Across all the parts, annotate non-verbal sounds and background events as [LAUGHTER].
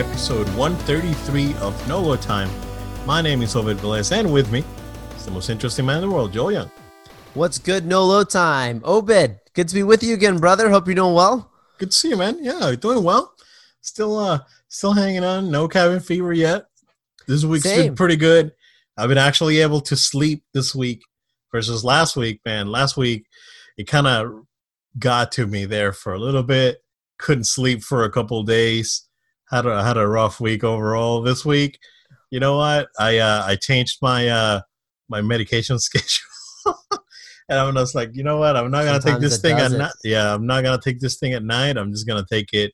episode 133 of Nolo Time. My name is Ovid Velez, and with me is the most interesting man in the world, Joel Young. What's good, Nolo time? Obed, good to be with you again, brother. Hope you're doing well. Good to see you, man. Yeah, doing well. Still, uh, still hanging on. No cabin fever yet. This week's Same. been pretty good. I've been actually able to sleep this week versus last week. Man, last week it kind of got to me there for a little bit. Couldn't sleep for a couple days. Had a had a rough week overall this week. You know what? I uh, I changed my uh, my medication [LAUGHS] schedule. And I'm just like, you know what? I'm not gonna Sometimes take this thing at night. Yeah, I'm not gonna take this thing at night. I'm just gonna take it,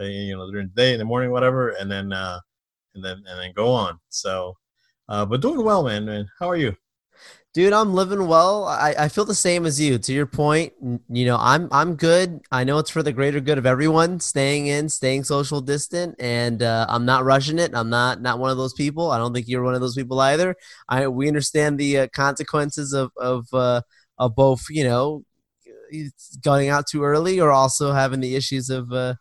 uh, you know, during the day, in the morning, whatever, and then uh, and then and then go on. So, uh, but doing well, man. Man, how are you? Dude, I'm living well. I, I feel the same as you. To your point, you know, I'm I'm good. I know it's for the greater good of everyone, staying in, staying social distant, and uh, I'm not rushing it. I'm not not one of those people. I don't think you're one of those people either. I we understand the uh, consequences of of uh, of both, you know, going out too early or also having the issues of uh,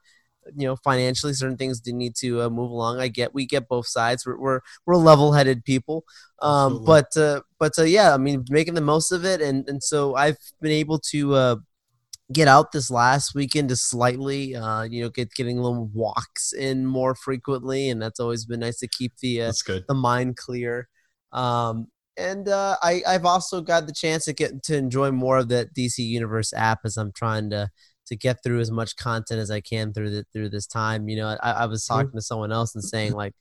you know financially certain things do need to uh, move along i get we get both sides we're we're, we're level-headed people um but uh but uh, yeah i mean making the most of it and and so i've been able to uh get out this last weekend to slightly uh you know get getting a little walks in more frequently and that's always been nice to keep the uh, the mind clear. Um, and uh, I, I've also got the chance to get to enjoy more of the DC Universe app as I'm trying to to get through as much content as I can through the, through this time. You know, I, I was talking to someone else and saying like,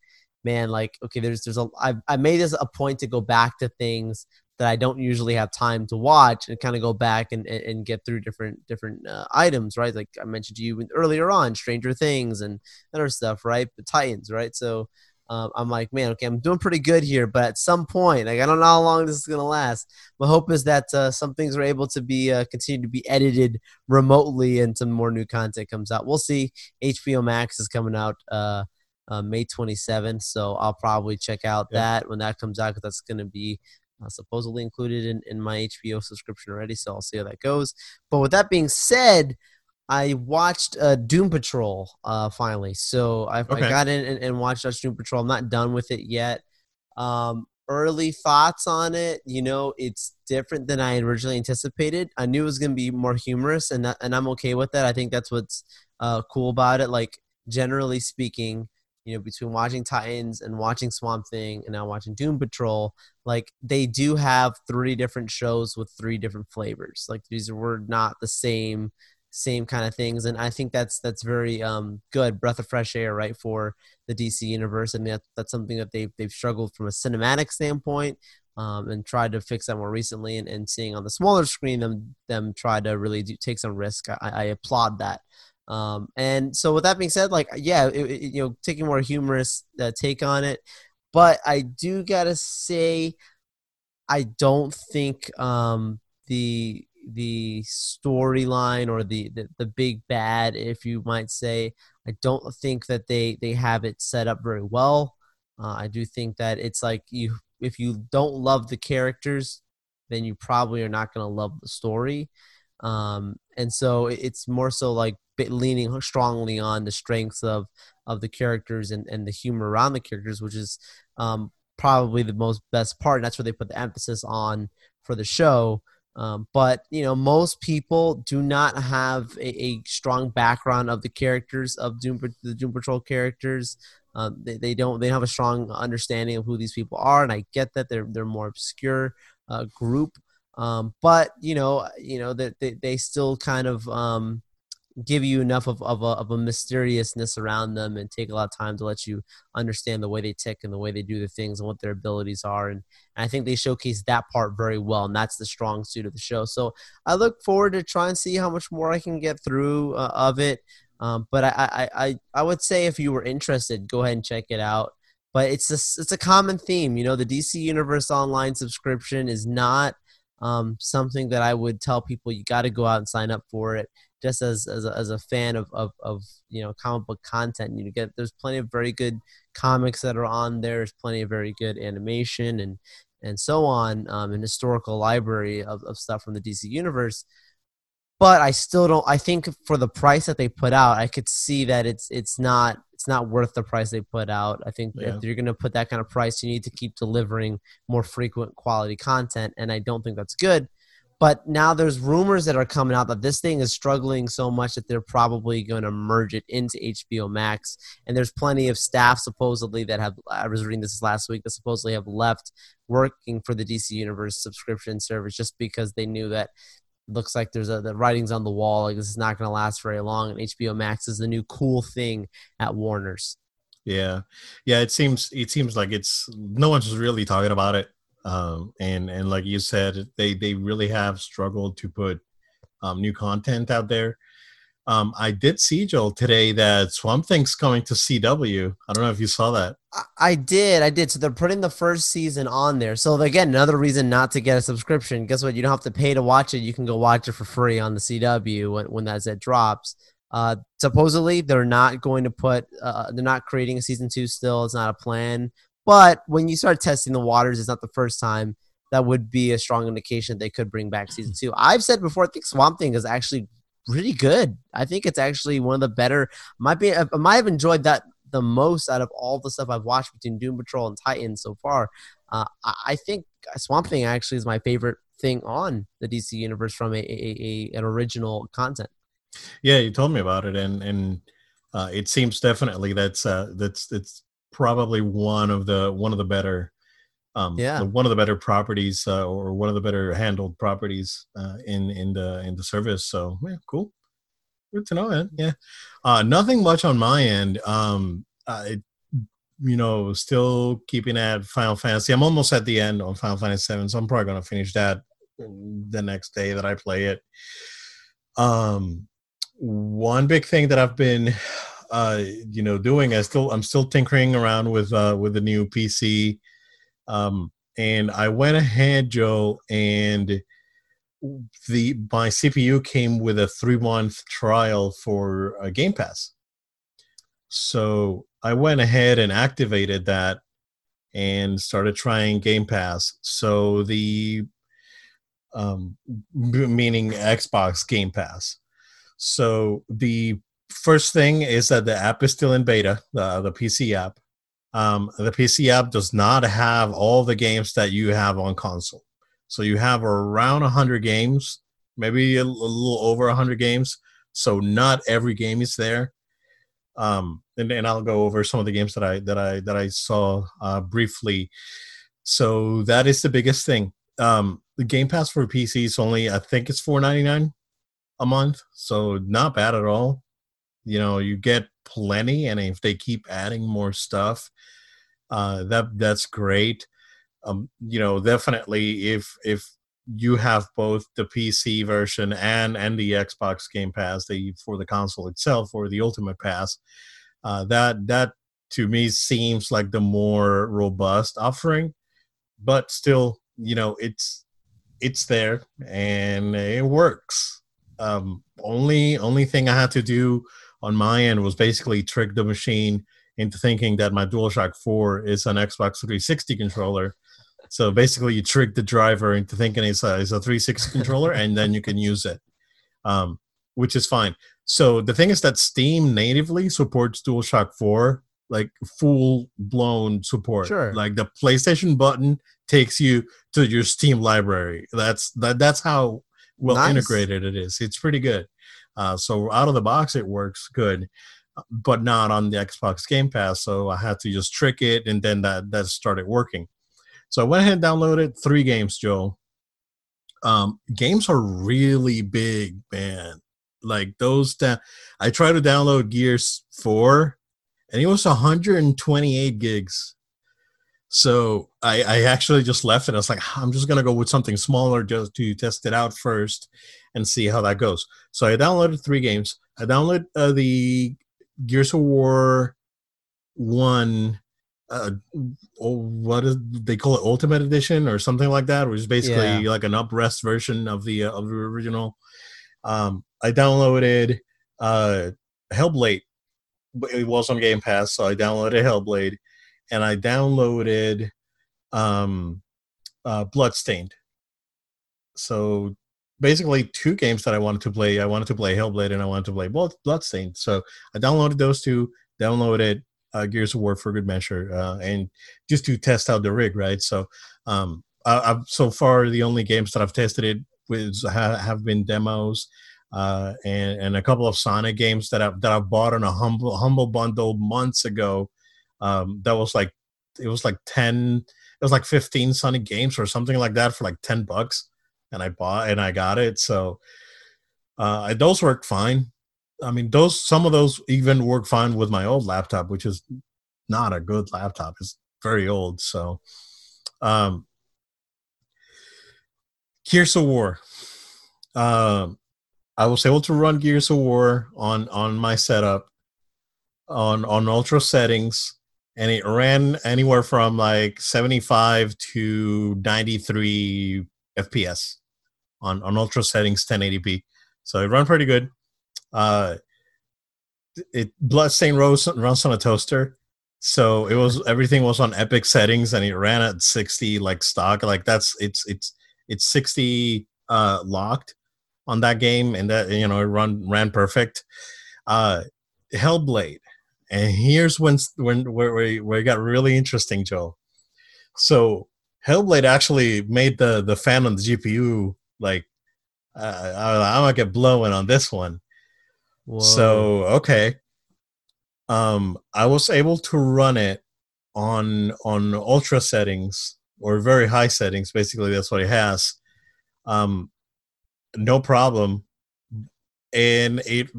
man, like okay, there's there's a I I made this a point to go back to things that I don't usually have time to watch and kind of go back and, and, and get through different different uh, items, right? Like I mentioned to you earlier on, Stranger Things and other stuff, right? The Titans, right? So um, I'm like, man, okay, I'm doing pretty good here, but at some point, like I don't know how long this is gonna last. My hope is that uh, some things are able to be uh, continue to be edited remotely, and some more new content comes out. We'll see. HBO Max is coming out uh, May 27th, so I'll probably check out Yeah. that when that comes out because that's gonna be uh, supposedly included in, in my HBO subscription already. So I'll see how that goes. But with that being said, I watched uh, Doom Patrol uh, finally. So I, Okay. I got in and, and watched Doom Patrol. I'm not done with it yet. Um, early thoughts on it, you know, it's different than I originally anticipated. I knew it was going to be more humorous, and that, and I'm okay with that. I think that's what's uh, cool about it. Like generally speaking, you know, between watching Titans and watching Swamp Thing and now watching Doom Patrol, like they do have three different shows with three different flavors. Like these were not the same same kind of things. And i think that's that's very um good. Breath of fresh air right for the dc universe. And that, that's something that they've, they've struggled from a cinematic standpoint um, and tried to fix that more recently. And, and seeing on the smaller screen them them try to really do, take some risk I, I applaud that um, and so with that being said like yeah it, it- you know taking more humorous uh, take on it. But i do gotta say i don't think um, the the storyline or the, the the big bad if you might say i don't think that they they have it set up very well. Uh, i do think that it's like you if you don't love the characters then you probably are not to love the story. Um, and so it's more so like leaning strongly on the strengths of of the characters and, and the humor around the characters which is um, probably the most best part and that's where they put the emphasis on for the show um, but you know, most people do not have a, a strong background of the characters of Doom, the Doom Patrol characters. Um, they, they don't they don't have a strong understanding of who these people are, and I get that they're they're more obscure uh, group. Um, but you know, you know that they, they still kind of um, give you enough of, of, a, of a mysteriousness around them and take a lot of time to let you understand the way they tick and the way they do the things and what their abilities are. And, and I think they showcase that part very well, and that's the strong suit of the show. So I look forward to try and see how much more I can get through uh, of it. Um, but I, I, I, I would say if you were interested, go ahead and check it out. But it's a, it's a common theme. You know, the DC Universe Online subscription is not um, something that I would tell people you got to go out and sign up for it just as as a, as a fan of, of of you know comic book content you get there's plenty of very good comics that are on there there's plenty of very good animation and and so on um, an historical library of, of stuff from the dc universe but I still don't. I think for the price that they put out, I could see that it's it's not it's not worth the price they put out. I think Yeah. if you're going to put that kind of price, you need to keep delivering more frequent quality content, and I don't think that's good. But now there's rumors that are coming out that this thing is struggling so much that they're probably going to merge it into HBO Max. And there's plenty of staff supposedly that have I was reading this last week that supposedly have left working for the DC Universe subscription service just because they knew that looks like there's a the writing's on the wall like this is not going to last very long and HBO Max is the new cool thing at Warner's. Yeah, yeah. It seems it seems like it's no one's really talking about it, um, and and like you said, they they really have struggled to put um, new content out there. Um, I did see Joel today that Swamp Thing's coming to CW. I don't know if you saw that. I- I did, I did. So they're putting the first season on there. So again, another reason not to get a subscription. Guess what? You don't have to pay to watch it. You can go watch it for free on the CW when when that set drops. Uh, supposedly they're not going to put. Uh, they're not creating a season two. Still, it's not a plan. But when you start testing the waters, it's not the first time. That would be a strong indication they could bring back season two. I've said before, I think Swamp Thing is actually really good. I think it's actually one of the better. Might be. I might have enjoyed that the most out of all the stuff I've watched between Doom Patrol and Titan so far. Uh, I, I think Swamp Thing actually is my favorite thing on the DC universe from a, a, a an original content. Yeah, you told me about it, and and uh, it seems definitely that's uh, that's it's probably one of the one of the better, um, Yeah. one of the better properties uh, or one of the better handled properties uh, in in the in the service. So yeah, cool, good to know, man. Yeah, uh, nothing much on my end. Um, I, you know, still keeping at Final Fantasy. I'm almost at the end on Final Fantasy Seven, so I'm probably gonna finish that the next day that I play it. Um, one big thing that I've been uh you know doing. I still I'm still tinkering around with uh with the new PC um and I went ahead Joe and the my CPU came with a 3 month trial for uh, Game Pass. So I went ahead and activated that and started trying Game Pass. So the um meaning Xbox Game Pass. So the first thing is that the app is still in beta, the the PC app. Um, the PC app does not have all the games that you have on console. So you have around 100 games, maybe a, little over 100 games. So not every game is there. Um, and, and I'll go over some of the games that I that I that I saw uh, briefly. So that is the biggest thing. Um, the Game Pass for PC is only I think it's 4.99 a month, so not bad at all. You know, you get plenty, and if they keep adding more stuff, uh, that that's great. Um, you know, definitely if if you have both the PC version and and the Xbox Game Pass, the for the console itself or the Ultimate Pass, uh, that that to me seems like the more robust offering, but still, you know, it's it's there and it works. Um, only only thing I had to do on my end was basically trick the machine into thinking that my DualShock 4 is an Xbox 360 controller. So basically, you trick the driver into thinking it's a, it's a 360 controller, and then you can use it, um, which is fine. So the thing is that Steam natively supports DualShock 4, like full blown support. Sure. Like the PlayStation button takes you to your Steam library. That's that. That's how well Nice. integrated it is. It's pretty good. Uh, so out of the box, it works good, but not on the Xbox Game Pass. So I had to just trick it, and then that that started working. So I went ahead and downloaded three games, Joe. Um, games are really big, man. Like those that I tried to download Gears Four, and it was 128 gigs. So I, I actually just left it. I was like, I'm just gonna go with something smaller just to test it out first and see how that goes. So I downloaded three games. I downloaded uh, the Gears of War one. Uh, oh, what is they call it? Ultimate Edition or something like that, which is basically Yeah. like an uprest version of the uh, of the original. Um, I downloaded uh, Hellblade. It was on Game Pass, so I downloaded Hellblade, and I downloaded um, uh, Bloodstained. So basically two games that I wanted to play. I wanted to play Hellblade and I wanted to play Blood Bloodstained. So I downloaded those two, downloaded uh, Gears of War for good measure, uh, and just to test out the rig, right? So um, I, have so far the only games that I've tested it with ha, have been demos. Uh, and, and a couple of Sonic games that I've that I bought on a humble humble bundle months ago. Um, that was like it was like ten, it was like fifteen Sonic games or something like that for like ten bucks and I bought and I got it. So uh, those worked fine. I mean, those some of those even work fine with my old laptop, which is not a good laptop. It's very old. So, um, Gears of War. Um, I was able to run Gears of War on on my setup on on ultra settings, and it ran anywhere from like seventy five to ninety three FPS on on ultra settings 1080p. So it ran pretty good. Uh, it Bloodstain rose runs on a toaster, so it was everything was on epic settings and it ran at 60 like stock. Like that's it's it's it's 60 uh locked on that game and that you know it run ran perfect. Uh, Hellblade, and here's when when where where, where it got really interesting, Joe. So Hellblade actually made the the fan on the GPU like uh, I, am gonna get blowing on this one. Whoa. So okay, um, I was able to run it on on ultra settings or very high settings. Basically, that's what it has. Um, no problem, and it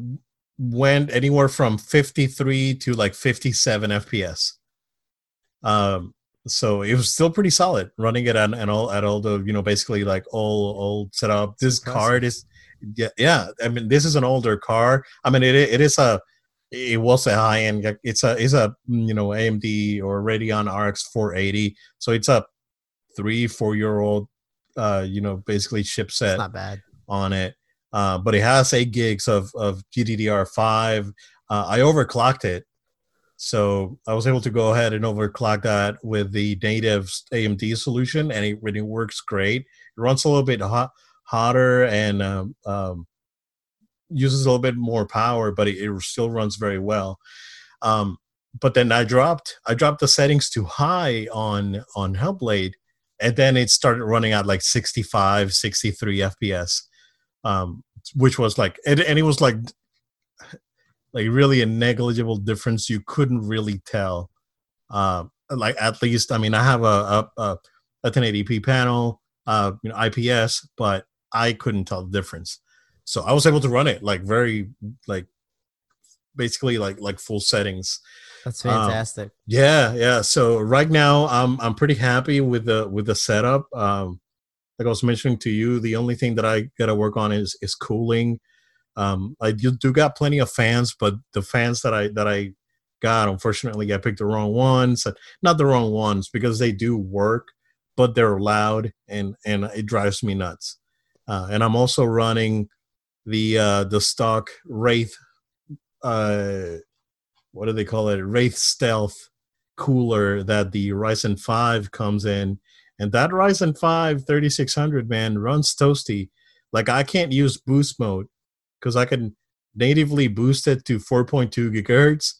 went anywhere from 53 to like 57 FPS. Um, so it was still pretty solid running it at, at all at all the you know basically like all all setup. This card is yeah yeah. I mean this is an older car. I mean it it is a it was a high end. It's a it's a you know AMD or Radeon RX 480. So it's a three four year old uh you know basically chipset. Not bad on it. Uh, but it has eight gigs of of GDDR5. Uh, I overclocked it so I was able to go ahead and overclock that with the native AMD solution, and it really works great. It runs a little bit hot, hotter and um, um, uses a little bit more power, but it, it still runs very well. Um, but then I dropped I dropped the settings too high on on Hellblade, and then it started running at like 65, 63 FPS, um, which was like and, and it was like like really a negligible difference. You couldn't really tell. Uh, like at least, I mean, I have a a, a 1080p panel, uh, you know, IPS, but I couldn't tell the difference. So I was able to run it like very like basically like like full settings. That's fantastic. Um, yeah, yeah. So right now I'm I'm pretty happy with the with the setup. Um, like I was mentioning to you, the only thing that I gotta work on is is cooling. Um, I do, do got plenty of fans, but the fans that I that I got, unfortunately, I picked the wrong ones. Not the wrong ones because they do work, but they're loud and and it drives me nuts. Uh, and I'm also running the uh, the stock Wraith. Uh, what do they call it? Wraith Stealth cooler that the Ryzen 5 comes in. And that Ryzen 5 3600 man runs toasty. Like I can't use boost mode because I can natively boost it to 4.2 gigahertz.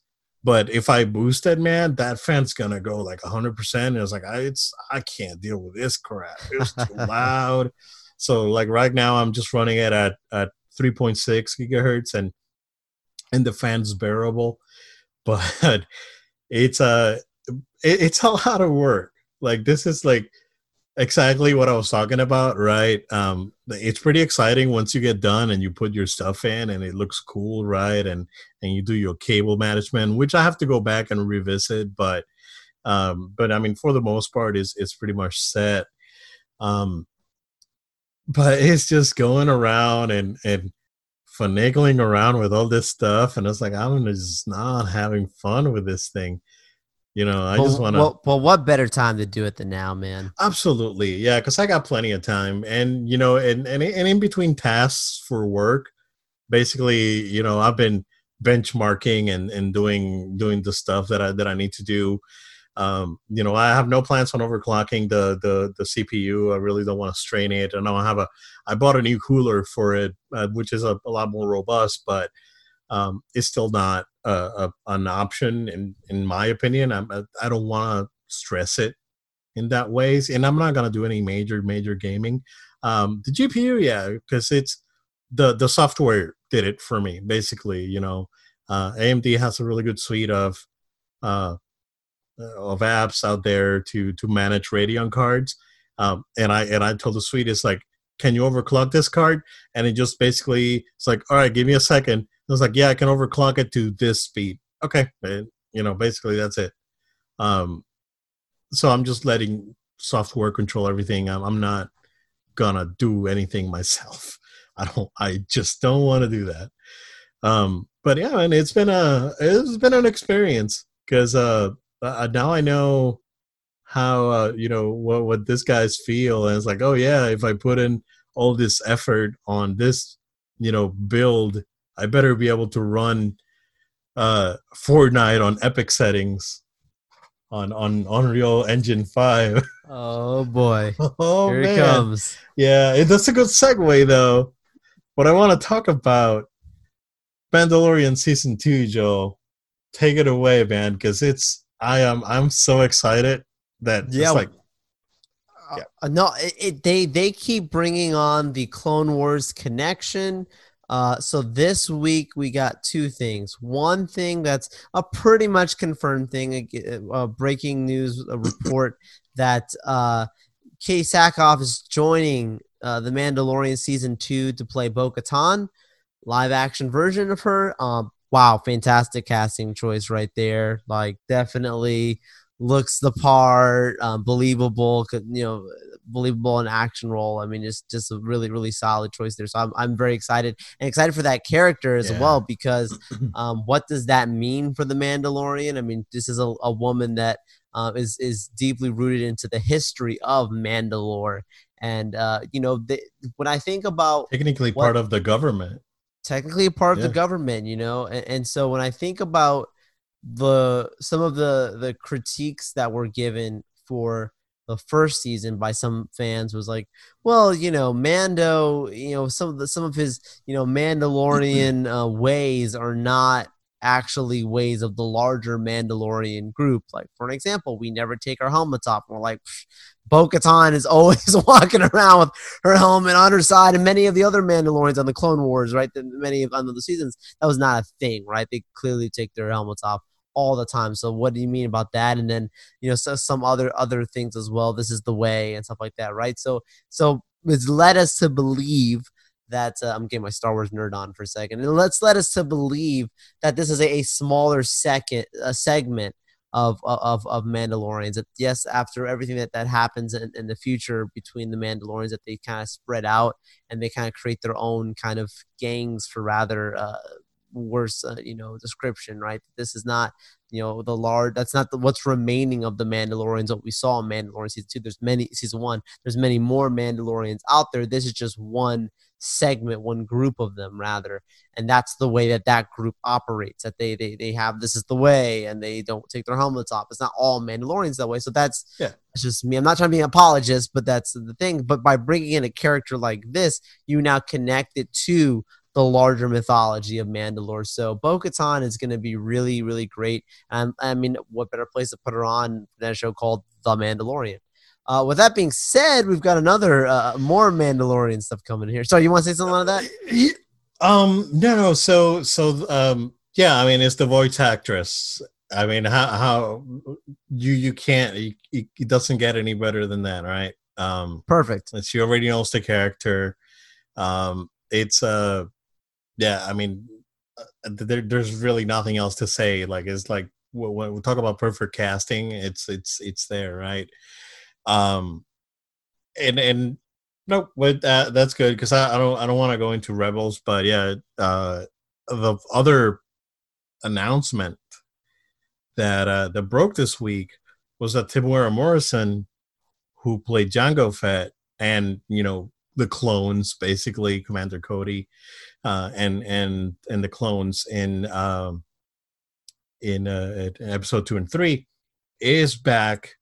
But if I boost it, man, that fan's gonna go like 100. percent It was like I, it's I can't deal with this crap. It's too [LAUGHS] loud. So like right now, I'm just running it at at 3.6 gigahertz, and and the fan's bearable. [LAUGHS] But it's a it, it's a lot of work. Like this is like exactly what I was talking about, right? Um, it's pretty exciting once you get done and you put your stuff in and it looks cool, right? And and you do your cable management, which I have to go back and revisit, but um, but I mean, for the most part, is it's pretty much set. Um, but [LAUGHS] it's just going around and and finagling around with all this stuff, and it's like I'm just not having fun with this thing. You know, I well, just want to. Well, well, what better time to do it than now, man? Absolutely, yeah, because I got plenty of time, and you know, and, and and in between tasks for work, basically, you know, I've been benchmarking and and doing doing the stuff that I that I need to do. Um, you know, I have no plans on overclocking the the the CPU. I really don't want to strain it. I know I have a I bought a new cooler for it, uh, which is a, a, lot more robust, but um, it's still not a, a, an option in in my opinion. I'm, I don't want to stress it in that ways, and I'm not gonna do any major major gaming. Um, the GPU, yeah, because it's the the software did it for me basically. You know, uh, AMD has a really good suite of uh, of apps out there to to manage Radeon cards. Um, and I and I told the suite it's like, can you overclock this card? And it just basically it's like, all right, give me a second. I was like, yeah, I can overclock it to this speed. Okay, and, you know, basically that's it. Um, so I'm just letting software control everything. I'm, I'm not gonna do anything [LAUGHS] myself. I don't. I just don't want to do that. Um, but yeah, and it's been a it's been an experience because uh, uh, now I know how uh, you know what what this guys feel, and it's like, oh yeah, if I put in all this effort on this, you know, build, I better be able to run uh, Fortnite on epic settings on on Unreal Engine Five. [LAUGHS] Oh boy! [LAUGHS] oh Here man. it comes. Yeah, it, that's a good segue though. What I want to talk about Mandalorian season two, Joel. Take it away, man, because it's I am I'm so excited that yeah, like yeah. Uh, no, it, it, they they keep bringing on the Clone Wars connection. Uh, so this week we got two things. One thing that's a pretty much confirmed thing, a, a breaking news a [COUGHS] report that uh, Katee Sackhoff is joining uh, the Mandalorian season two to play Bo-Katan, live action version of her. Um, wow, fantastic casting choice right there. Like definitely looks the part, um, believable. You know, believable in action role. I mean, it's just a really, really solid choice there. So I'm, I'm very excited and excited for that character as yeah. well because [CLEARS THROAT] um, what does that mean for the Mandalorian? I mean, this is a, a woman that uh, is is deeply rooted into the history of Mandalore. And uh, you know, the, when I think about technically what, part of the government, technically a part of yeah. the government, you know, and, and so when I think about the some of the the critiques that were given for the first season by some fans was like, well, you know, Mando, you know, some of the some of his, you know, Mandalorian [CLEARS THROAT] uh, ways are not actually ways of the larger Mandalorian group. Like, for an example, we never take our helmets off. And We're like, Bo Katan is [LAUGHS] always walking around with her helmet on her side, and many of the other Mandalorians on the Clone Wars, right? The, many of on the seasons, that was not a thing, right? They clearly take their helmets off all the time. So what do you mean about that? And then you know so some other other things as well. This is the way and stuff like that, right? So so it's led us to believe that uh, I'm getting my Star Wars nerd on for a second. And let's let us to believe that this is a, a smaller second a segment of of of Mandalorians. That yes, after everything that that happens in, in the future between the Mandalorians, that they kind of spread out and they kind of create their own kind of gangs for rather uh, worse uh, you know description right? This is not you know the large that's not the, what's remaining of the mandalorians what we saw in mandalorian season two. There's many season one there's many more mandalorians out there. This is just one segment one group of them rather. And that's the way that that group operates that they they, they have this is the way and they don't take their helmets off. It's not all mandalorians that way. So that's yeah. it's just me. I'm not trying to be an apologist but that's the thing. But by bringing in a character like this you now connect it to the larger mythology of Mandalore. So Bo Katan is going to be really, really great. And I mean, what better place to put her on than a show called The Mandalorian? Uh, with that being said, we've got another uh, more Mandalorian stuff coming here. So you want to say something on that? Um, no, no. So, so, um, yeah. I mean, it's the voice actress. I mean, how how you you can't it doesn't get any better than that, right? Um, Perfect. She already knows the character. Um, it's uh yeah, I mean, uh, there, there's really nothing else to say. Like, it's like when we talk about perfect casting, it's it's it's there, right? Um, and and no, but uh, that's good because I, I don't I don't want to go into Rebels, but yeah, uh, the other announcement that uh, that broke this week was that Temuera Morrison, who played Django Fett, and you know the clones, basically Commander Cody, uh, and and and the clones in um, in uh, episode two and three. is back,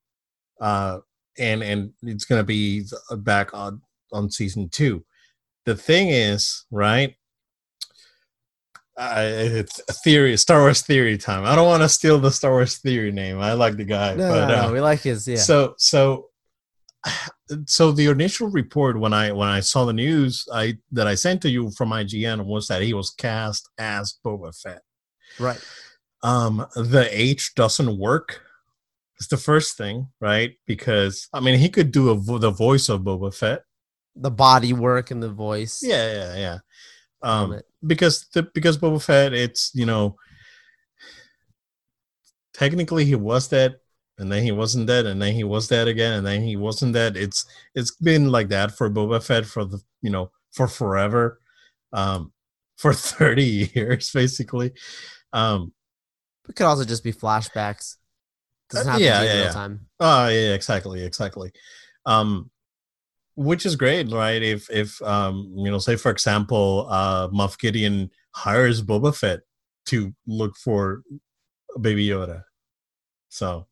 uh, and and it's gonna be back on on season two. The thing is, right? Uh, it's a theory, Star Wars theory time. I don't want to steal the Star Wars theory name. I like the guy, No, but no, uh, no, we like his. Yeah. so so so the initial report when I when I saw the news I that I sent to you from IGN was that he was cast as Boba Fett. right. Um, the H doesn't work. It's the first thing, right? Because I mean, he could do a vo- the voice of Boba Fett. The body work and the voice. Yeah, yeah, yeah. Um, because the because Boba Fett, it's you know, technically he was dead, and then he wasn't dead, and then he was dead again, and then he wasn't dead. It's it's been like that for Boba Fett for the you know for forever, um, [LAUGHS] for thirty years basically. Um, It could also just be flashbacks. Doesn't Uh, have yeah, to be yeah, real yeah. time. Oh yeah, exactly, exactly. Um, which is great, right? If if um, you know, say for example, uh, Moff Gideon hires Boba Fett to look for Baby Yoda, so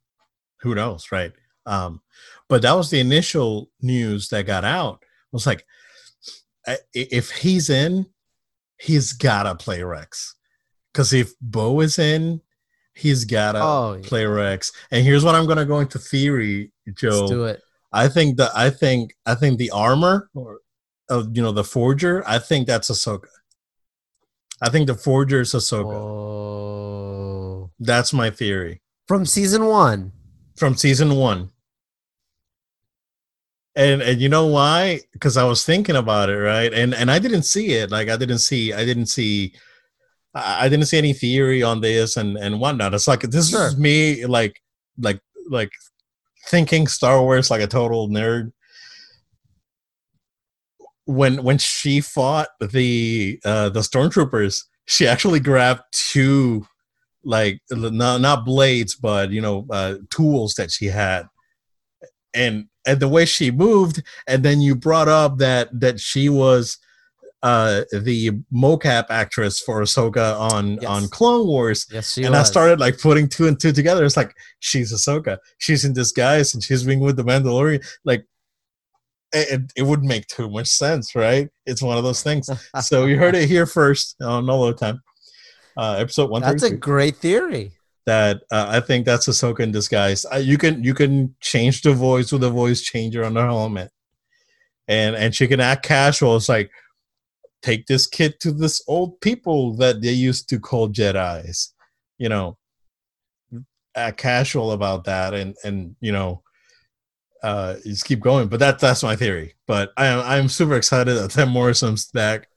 who knows, right? Um, but that was the initial news that got out. I was like, if he's in, he's gotta play Rex, because if Bo is in, he's gotta Oh, yeah. play Rex. And here's what I'm gonna go into theory, Joe. Let's do it. I think that I think I think the armor or uh, you know the forger. I think that's Ahsoka. I think the forger is Ahsoka. Whoa. That's my theory From season one. From season one. And and you know why? Because I was thinking about it, right? And and I didn't see it. Like I didn't see. I didn't see. I didn't see any theory on this and and whatnot. It's like this Sure. is me, like like like thinking Star Wars like a total nerd. When when she fought the uh the stormtroopers, she actually grabbed two like not not blades, but you know uh, tools that she had, and and the way she moved, and then you brought up that that she was uh the mocap actress for Ahsoka on Yes. on Clone Wars, Yes, and I started like putting two and two together. It's like she's Ahsoka. She's in disguise and she's being with the Mandalorian. Like it, it, it would make too much sense, right? It's one of those things. [LAUGHS] so you heard it here first on No Load Time, uh, episode one That's a great theory. That uh, I think that's Ahsoka in disguise. Uh, you can you can change the voice with a voice changer on her helmet, and and she can act casual. It's like take this kid to this old people that they used to call Jedi's, you know, act casual about that, and and you know, uh, just keep going. But that that's my theory. But I am I'm super excited that Tim Morrison's back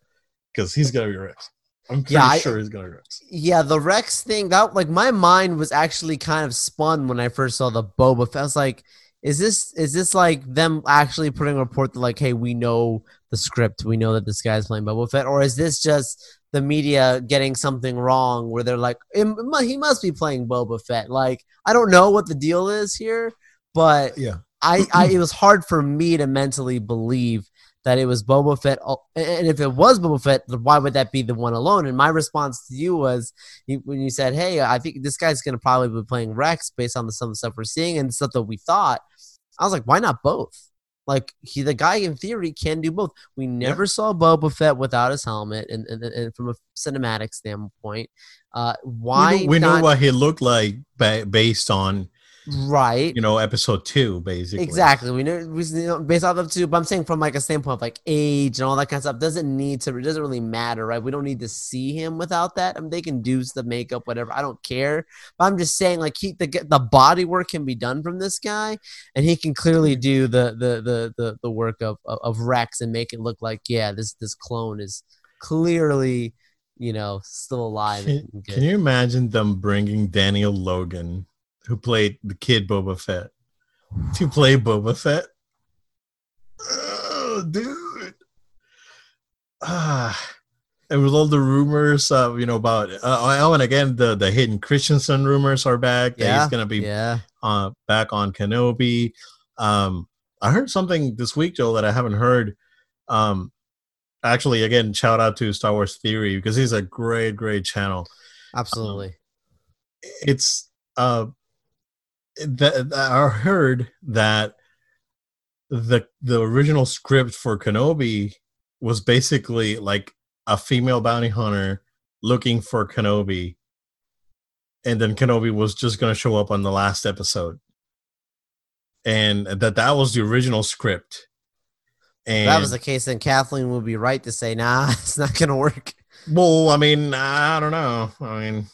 because he's gonna be Rex. I'm pretty Yeah, I- sure he's gonna Rex. Yeah, the Rex thing that like my mind was actually kind of spun when I first saw the Boba Fett. I was like, is this is this like them actually putting a report that like, hey, we know the script, we know that this guy's playing Boba Fett, or is this just the media getting something wrong where they're like, he must be playing Boba Fett? Like, I don't know what the deal is here, but Yeah. I, I it was hard for me to mentally believe that it was Boba Fett. And if it was Boba Fett, why would that be the one alone? And my response to you was when you said, "Hey, I think this guy's going to probably be playing Rex based on the, some of the stuff we're seeing and stuff that we thought." I was like, "Why not both?" Like he, the guy in theory can do both. We never saw Boba Fett without his helmet, and, and, and from a cinematic standpoint, uh, why we know, we know what he looked like ba- based on right? you know episode two basically Exactly. We know we know based off of two, but I'm saying from like a standpoint of like age and all that kind of stuff doesn't need to. It doesn't really matter, right? We don't need to see him without that. I mean, they can do the makeup, whatever. I don't care. But I'm just saying, like, he the the body work can be done from this guy, and he can clearly mm-hmm. do the the the the, the work of, of of Rex and make it look like yeah, this this clone is clearly you know still alive. Can, and good. can you imagine them bringing Daniel Logan, who played the kid Boba Fett, to play Boba Fett? Oh, dude. Ah. And with all the rumors, uh, you know about uh, oh, and again the the Hayden Christensen rumors are back. that Yeah, he's gonna be yeah. uh, back on Kenobi. Um, I heard something this week, Joe, that I haven't heard. Um, actually, again, shout out to Star Wars Theory because he's a great, great channel. Absolutely. It's uh, that I heard that the the original script for Kenobi was basically like a female bounty hunter looking for Kenobi, and then Kenobi was just going to show up on the last episode, and that that was the original script. And if that was the case, then Kathleen would be right to say, "Nah, [LAUGHS] it's not going to work." Well, I mean, I don't know. I mean,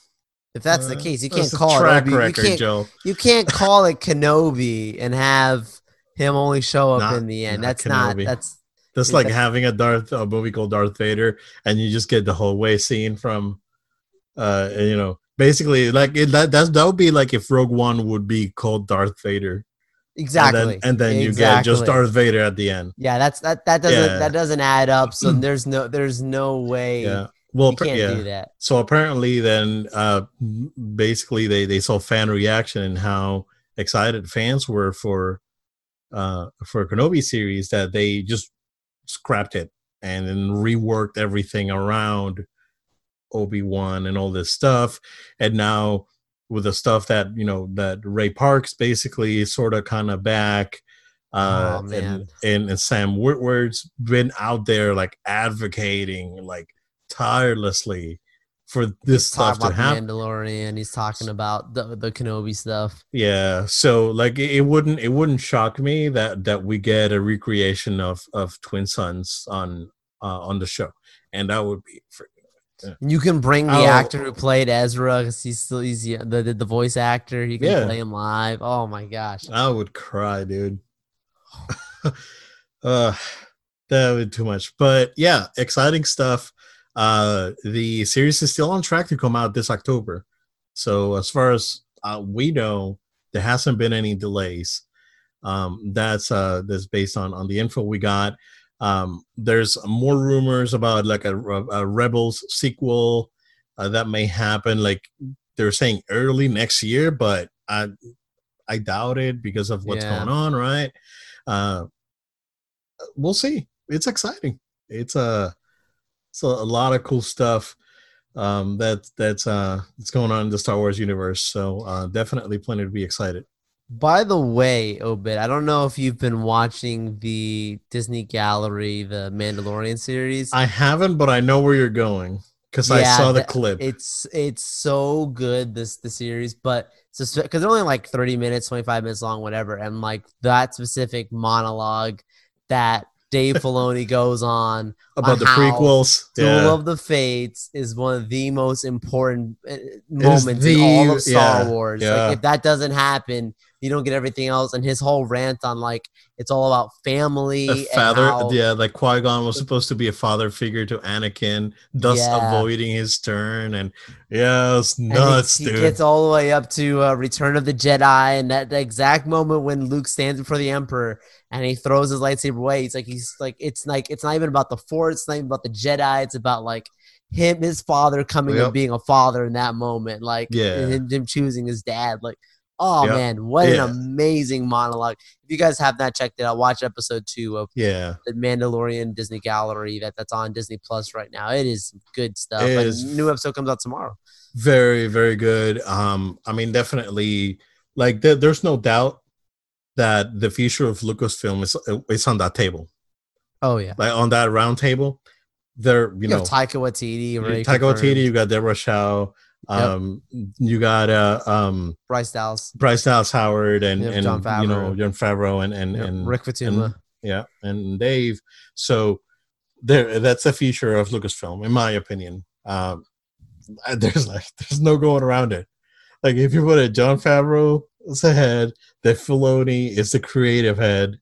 if that's uh, the case, you can't call track it Obi, record, you can't, Joe. You can't call it Kenobi and have him only show up not, in the end. Not that's Kenobi. not. That's that's like that's, having a Darth a movie called Darth Vader, and you just get the whole way scene from, uh, you know, basically like it, that. That's that would be like if Rogue One would be called Darth Vader. Exactly. And then, and then exactly. you get just Darth Vader at the end. Yeah, that's that that doesn't yeah. that doesn't add up. So [CLEARS THROAT] there's no there's no way yeah. Well, yeah. do that. So apparently, then uh, basically they they saw fan reaction and how excited fans were for uh, for Kenobi series that they just scrapped it and then reworked everything around Obi Wan and all this stuff, and now with the stuff that you know that Ray Park's basically sort of kind of back. Uh, oh, and, and, and Sam Witwer's been out there like advocating like tirelessly for this stuff to happen. Mandalorian. He's talking about the the Kenobi stuff. Yeah, so like it, wouldn't it wouldn't shock me that that we get a recreation of of Twin Suns on uh, on the show, and that would be freaking. Yeah. You can bring the actor who played Ezra because he's still he's the, the, the voice actor. He can yeah. play him live. Oh my gosh, I would cry, dude. [LAUGHS] uh, that would be too much, but yeah, exciting stuff. Uh, the series is still on track to come out this October. So as far as uh, we know, there hasn't been any delays. Um, that's uh, that's based on on the info we got. Um, there's more rumors about like a, a Rebels sequel uh, that may happen. Like they're saying early next year, but I I doubt it because of what's yeah. going on. Right? Uh, we'll see. It's exciting. It's a uh, so a lot of cool stuff um, that that's uh, that's going on in the Star Wars universe. So uh, definitely plenty to be excited. By the way, Obit, I don't know if you've been watching the Disney Gallery, the Mandalorian series. I haven't, but I know where you're going because yeah, I saw the, the, clip. It's it's so good this the series, but because they're only like 30 minutes, 25 minutes long, whatever, and like that specific monologue that Dave Filoni goes on [LAUGHS] about on the prequels. Duel yeah. of the Fates is one of the most important uh, moments the, in all of Star yeah, Wars. Yeah. Like if that doesn't happen, you don't get everything else. And his whole rant on like it's all about family. A father, how, yeah, like Qui Gon was supposed to be a father figure to Anakin, thus yeah. avoiding his turn. And yeah, it's nuts, he, dude. He gets all the way up to uh, Return of the Jedi, and that exact moment when Luke stands before the Emperor and he throws his lightsaber away. He's like, he's like, it's like, it's not even about the Force, it's not even about the Jedi. It's about like him, his father coming yep. and being a father in that moment, like yeah, him, him choosing his dad, like. Oh yep. man, what yeah. an amazing monologue! If you guys have not checked it out, watch episode two of yeah the Mandalorian Disney Gallery that that's on Disney Plus right now. It is good stuff. Is new episode comes out tomorrow. Very very good. Um, I mean, definitely like there, there's no doubt that the future of Lucasfilm is is on that table. Oh yeah, like on that round table. There, you, you know, Taika Waititi, right? Taika Waititi. You got Deborah Chow. Um, yep. you got uh, um, Bryce Dallas, Bryce Dallas Howard, and and Jon you know Jon Favreau and and, yep. and Rick Famuyiwa. And, yeah, and Dave. So there, that's the future of Lucasfilm, in my opinion. Um, [LAUGHS] there's like there's no going around it. Like if you put a Jon Favreau is the head, that Filoni is the creative head,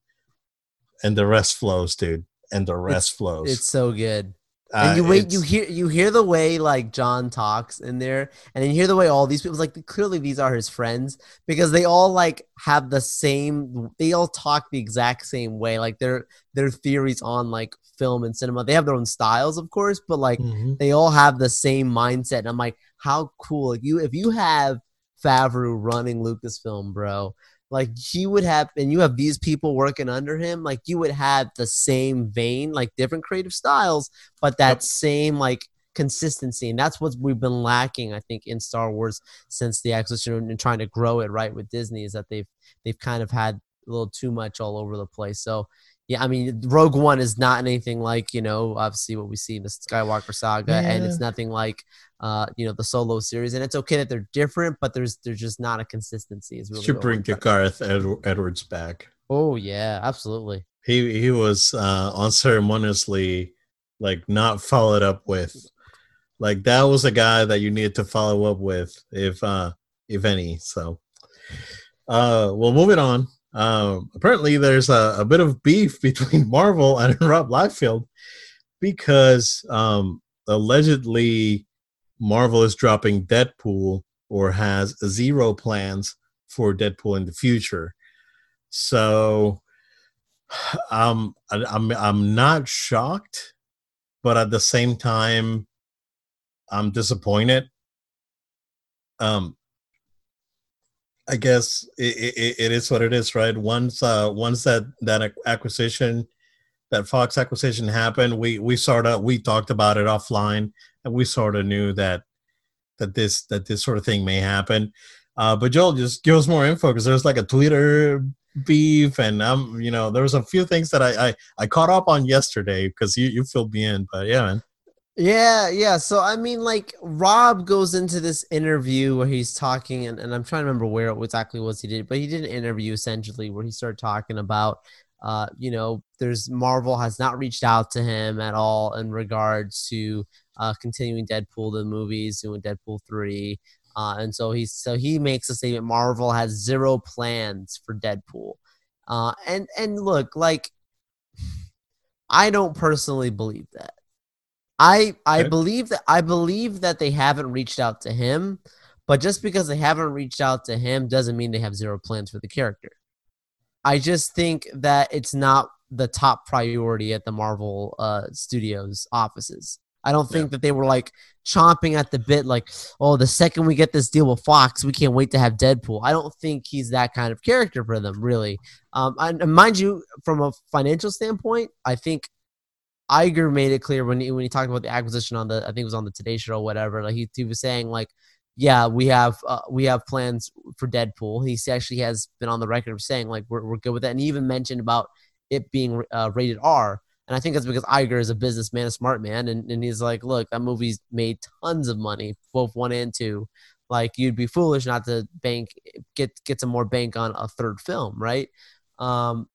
and the rest flows, dude. And the rest it's, flows. It's so good. Uh, and you wait, you hear you hear the way like John talks in there, and then you hear the way all these people like clearly these are his friends because they all like have the same. They all talk the exact same way. Like their their theories on like film and cinema. They have their own styles, of course, but like mm-hmm. they all have the same mindset. And I'm like, how cool! Like you, if you have Favreau running Lucasfilm, bro. Like he would have, and you have these people working under him. Like you would have the same vein, like different creative styles, but that yep. same like consistency, and that's what we've been lacking, I think, in Star Wars since the acquisition and trying to grow it right with Disney. Is that they've they've kind of had a little too much all over the place. So yeah, I mean, Rogue One is not anything like you know, obviously what we see in the Skywalker saga, yeah. and it's nothing like uh, you know the Solo series. And it's okay that they're different, but there's there's just not a consistency. Is really should bring Gareth Ed- Edwards back. Oh yeah, absolutely. He he was uh, unceremoniously like not followed up with. Like that was a guy that you needed to follow up with, if uh if any. So, uh, well, moving on. Um, apparently, there's a, a, bit of beef [LAUGHS] between Marvel and [LAUGHS] Rob Liefeld because um, allegedly Marvel is dropping Deadpool or has zero plans for Deadpool in the future. So, [SIGHS] um, I, I'm I'm not shocked, but at the same time, I'm disappointed. Um, I guess it, it, it is what it is, right? Once uh, once that that acquisition, that Fox acquisition happened, we we sort of we talked about it offline, and we sort of knew that that this that this sort of thing may happen. Uh, but Joel, just give us more info because there's like a Twitter beef, and um, you know, there was a few things that I I, I caught up on yesterday because you you filled me in. But yeah, man. Yeah, yeah. So I mean, like Rob goes into this interview where he's talking, and, and I'm trying to remember where exactly was he did, but he did an interview essentially where he started talking about, uh, you know, there's Marvel has not reached out to him at all in regards to uh, continuing Deadpool the movies, doing Deadpool three, uh, and so he so he makes a statement: Marvel has zero plans for Deadpool, uh, and and look, like I don't personally believe that. I I believe that I believe that they haven't reached out to him, but just because they haven't reached out to him doesn't mean they have zero plans for the character. I just think that it's not the top priority at the Marvel uh, Studios offices. I don't think yeah. that they were like chomping at the bit, like, oh, the second we get this deal with Fox, we can't wait to have Deadpool. I don't think he's that kind of character for them, really. Um, and mind you, from a financial standpoint, I think Iger made it clear when he when he talked about the acquisition on the I think it was on the Today Show or whatever. Like he, he was saying like, yeah, we have uh, we have plans for Deadpool. He actually has been on the record of saying like we're we're good with that, and he even mentioned about it being uh, rated R. And I think that's because Iger is a businessman, a smart man, and, and he's like, look, that movie's made tons of money, both one and two. Like you'd be foolish not to bank get get some more bank on a third film, right? Um,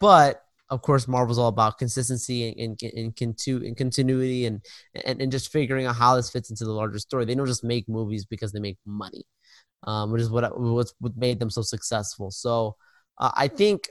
but of course, Marvel's all about consistency and, and, and, contu- and continuity and, and, and just figuring out how this fits into the larger story. They don't just make movies because they make money, um, which is what what's what made them so successful. So uh, I think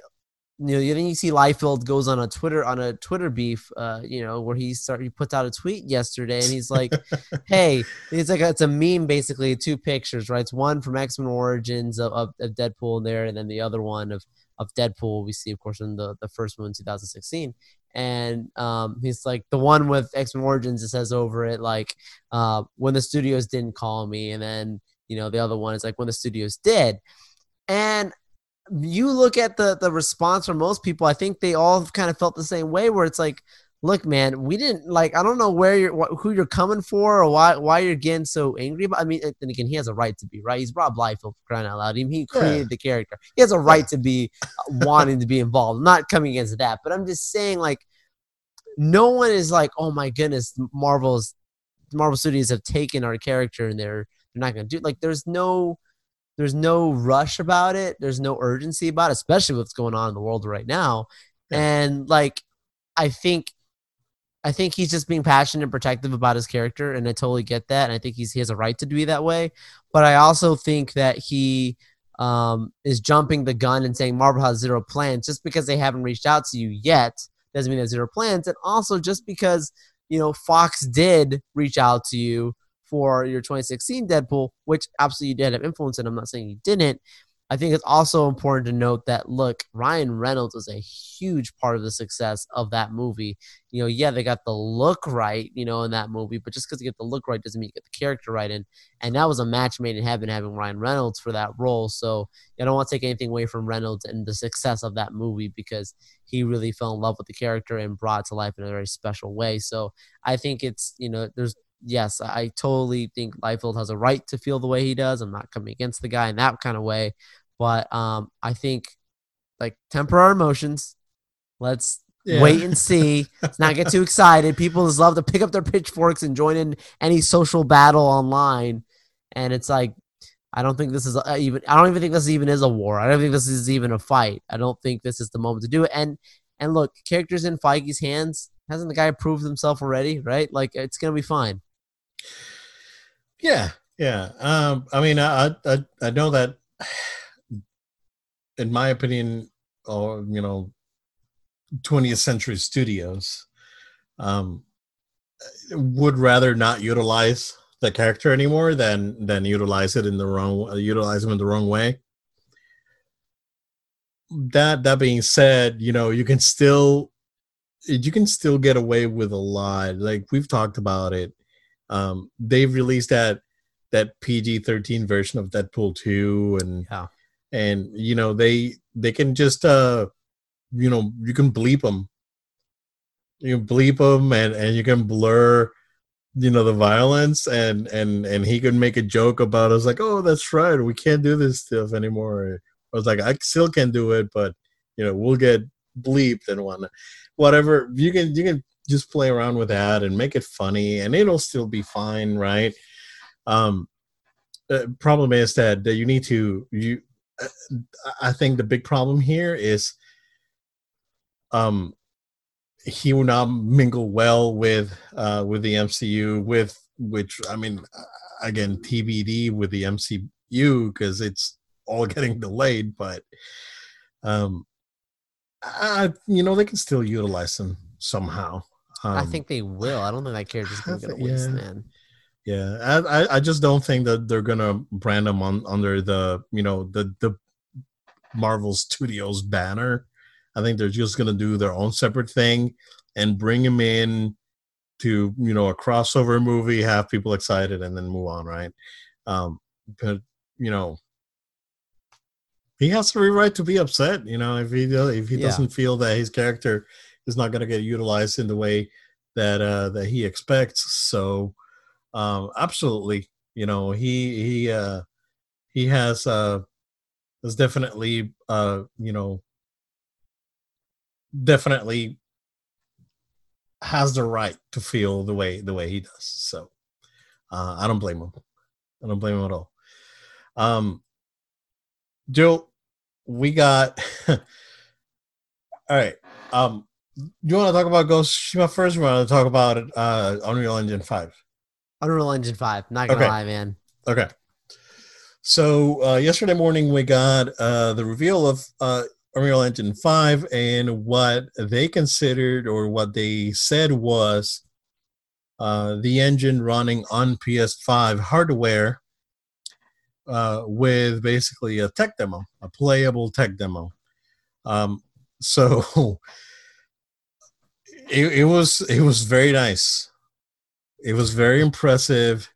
you know then you see Liefeld goes on a Twitter on a Twitter beef, uh, you know, where he start he puts out a tweet yesterday and he's like, [LAUGHS] "Hey, it's like a, it's a meme basically, two pictures, right? It's one from X Men Origins of, of, of Deadpool there, and then the other one of of Deadpool we see, of course, in the, the first one in 2016. And um, he's like the one with X Men Origins. It says over it like uh, when the studios didn't call me, and then you know the other one is like when the studios did. And you look at the the response from most people, I think they all kind of felt the same way, where it's like, look, man, we didn't like. I don't know where you're, wh- who you're coming for, or why why you're getting so angry. But I mean, and again, he has a right to be right. He's Rob Liefeld crying out loud. He, he created yeah. the character. He has a right to be uh, wanting to be involved. I'm not coming against that, but I'm just saying, like, no one is like, oh my goodness, Marvel's Marvel Studios have taken our character and they're they're not going to do like. There's no there's no rush about it. There's no urgency about it, especially what's going on in the world right now. Yeah. And like, I think I think he's just being passionate and protective about his character, and I totally get that. And I think he's he has a right to be that way. But I also think that he um, is jumping the gun and saying Marvel has zero plans just because they haven't reached out to you yet doesn't mean they have zero plans. And also just because you know Fox did reach out to you for your 2016 Deadpool, which absolutely you did have influence, and I'm not saying you didn't. I think it's also important to note that look, Ryan Reynolds is a huge part of the success of that movie. You know, yeah, they got the look right, you know, in that movie, but just because you get the look right doesn't mean you get the character right. And and that was a match made in heaven having Ryan Reynolds for that role. So I don't want to take anything away from Reynolds and the success of that movie because he really fell in love with the character and brought to life in a very special way. So I think it's you know there's yes, I totally think Liefeld has a right to feel the way he does. I'm not coming against the guy in that kind of way, but um, I think like temper our emotions. Let's yeah. wait and see. Let's not get too excited. People just love to pick up their pitchforks and join in any social battle online, and it's like I don't think this is even. I don't even think this even is a war. I don't think this is even a fight. I don't think this is the moment to do it. And and look, characters in Feige's hands. Hasn't the guy proved himself already? Right? Like it's gonna be fine. Yeah, yeah. Um, I mean, I, I I know that, in my opinion, or you know, 20th Century Studios, um, would rather not utilize the character anymore than than utilize it in the wrong utilize him in the wrong way. That that being said, you know, you can still you can still get away with a lot. Like we've talked about it um, they've released that that PG thirteen version of Deadpool two, and yeah. And you know they they can just uh you know you can bleep them, you can bleep them, and and you can blur you know the violence and and and he could make a joke about us like oh that's right we can't do this stuff anymore. I was like i still can do it but you know we'll get bleeped and whatnot whatever you can you can just play around with that and make it funny and it'll still be fine right? Um uh, problem is that, that you need to you i think the big problem here is um he will not mingle well with uh with the mcu with which i mean again tbd with the mcu because it's all [LAUGHS] getting delayed but um I, you know they can still utilize them somehow um, I think they will. I don't think that character's gonna get a waste, yeah. man. Yeah, I I just don't think that they're gonna brand them on under the you know the the Marvel Studios banner. I think they're just gonna do their own separate thing and bring him in to you know a crossover movie, have people excited, and then move on, right? Um, but you know, he has every right to be upset. You know, if he if he yeah. doesn't feel that his character is not going to get utilized in the way that uh, that he expects. So, um, absolutely, you know, he he uh, he has uh, has definitely uh, you know definitely has the right to feel the way the way he does. So, uh, I don't blame him. I don't blame him at all. Um, Joe, we got. [LAUGHS] all right. Um, do you want to talk about Ghost Tsushima first? Or want to talk about uh, Unreal Engine Five? Unreal Engine Five. Not gonna okay. lie, man. Okay. So uh, yesterday morning we got uh, the reveal of uh, Unreal Engine Five and what they considered or what they said was uh, the engine running on PS5 hardware uh, with basically a tech demo, a playable tech demo. Um, so [LAUGHS] it, it was it was very nice. It was very impressive.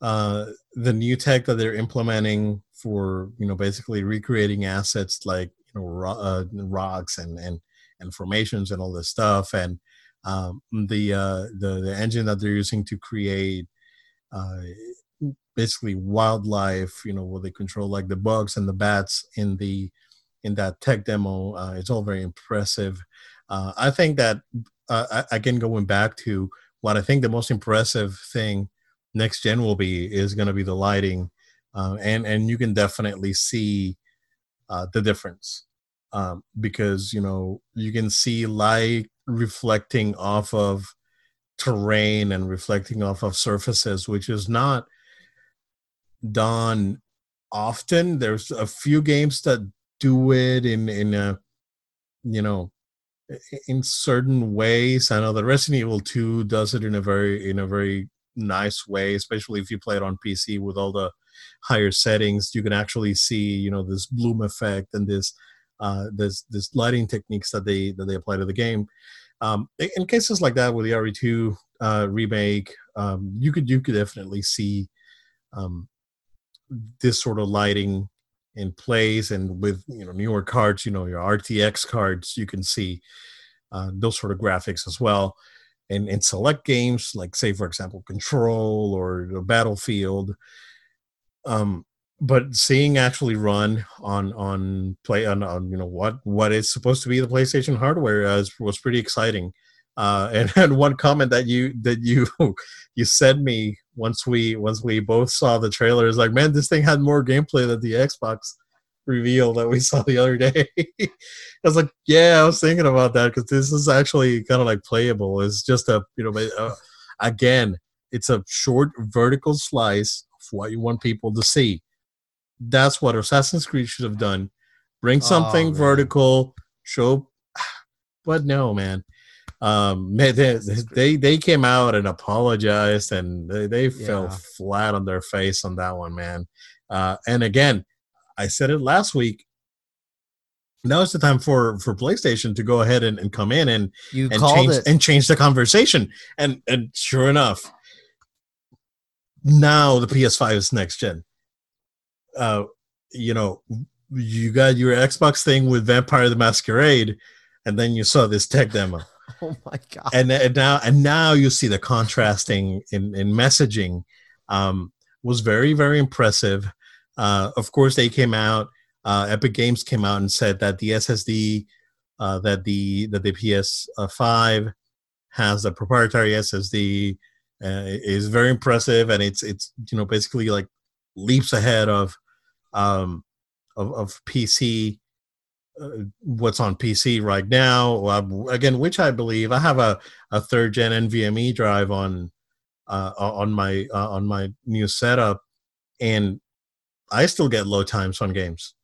Uh, the new tech that they're implementing for you know basically recreating assets like you know ro- uh, rocks and and and formations and all this stuff and um, the uh, the the engine that they're using to create uh, basically wildlife you know where they control like the bugs and the bats in the in that tech demo uh, it's all very impressive uh, I think that uh, again going back to what I think the most impressive thing next gen will be is going to be the lighting, uh, and and you can definitely see uh, the difference um, because you know you can see light reflecting off of terrain and reflecting off of surfaces, which is not done often. There's a few games that do it in in a you know in certain ways. I know that Resident Evil 2 does it in a very in a very nice way, especially if you play it on PC with all the higher settings. You can actually see, you know, this bloom effect and this uh, this this lighting techniques that they that they apply to the game. Um, in cases like that with the RE2 uh, remake, um, you could you could definitely see um, this sort of lighting in plays and with you know newer cards you know your rtx cards you can see uh, those sort of graphics as well and in select games, like say for example, Control or Battlefield. Um, but seeing actually run on on play on, on you know what what is supposed to be the PlayStation hardware uh, was pretty exciting. Uh, [LAUGHS] and, and one comment that you that you [LAUGHS] you sent me once we once we both saw the trailer is like, man, this thing had more gameplay than the Xbox reveal that we [LAUGHS] saw the other day. [LAUGHS] I was like, yeah, I was thinking about that because this is actually kind of like playable. It's just a you know, uh, again, it's a short vertical slice of what you want people to see. That's what Assassin's Creed should have done. Bring something oh, vertical, show. [SIGHS] But no, man um they, they they came out and apologized and they, they yeah. fell flat on their face on that one man. Uh and again i said it last week. Now is the time for for playstation to go ahead and, and come in and you and change it. and change the conversation. And and sure enough now the ps5 is next gen. Uh you know you got your xbox thing with vampire the masquerade and then you saw this tech demo [LAUGHS] Oh my god! And, and now and now you see the contrasting in in messaging um, was very very impressive. Uh, of course, they came out. Uh, Epic Games came out and said that the SSD uh, that the that the PS5 has a proprietary SSD uh, is very impressive, and it's it's you know basically like leaps ahead of um, of, of PC uh, what's on PC right now. Uh, again, which I believe I have a, a third gen NVMe drive on uh, on my uh, on my new setup, and I still get low times on games.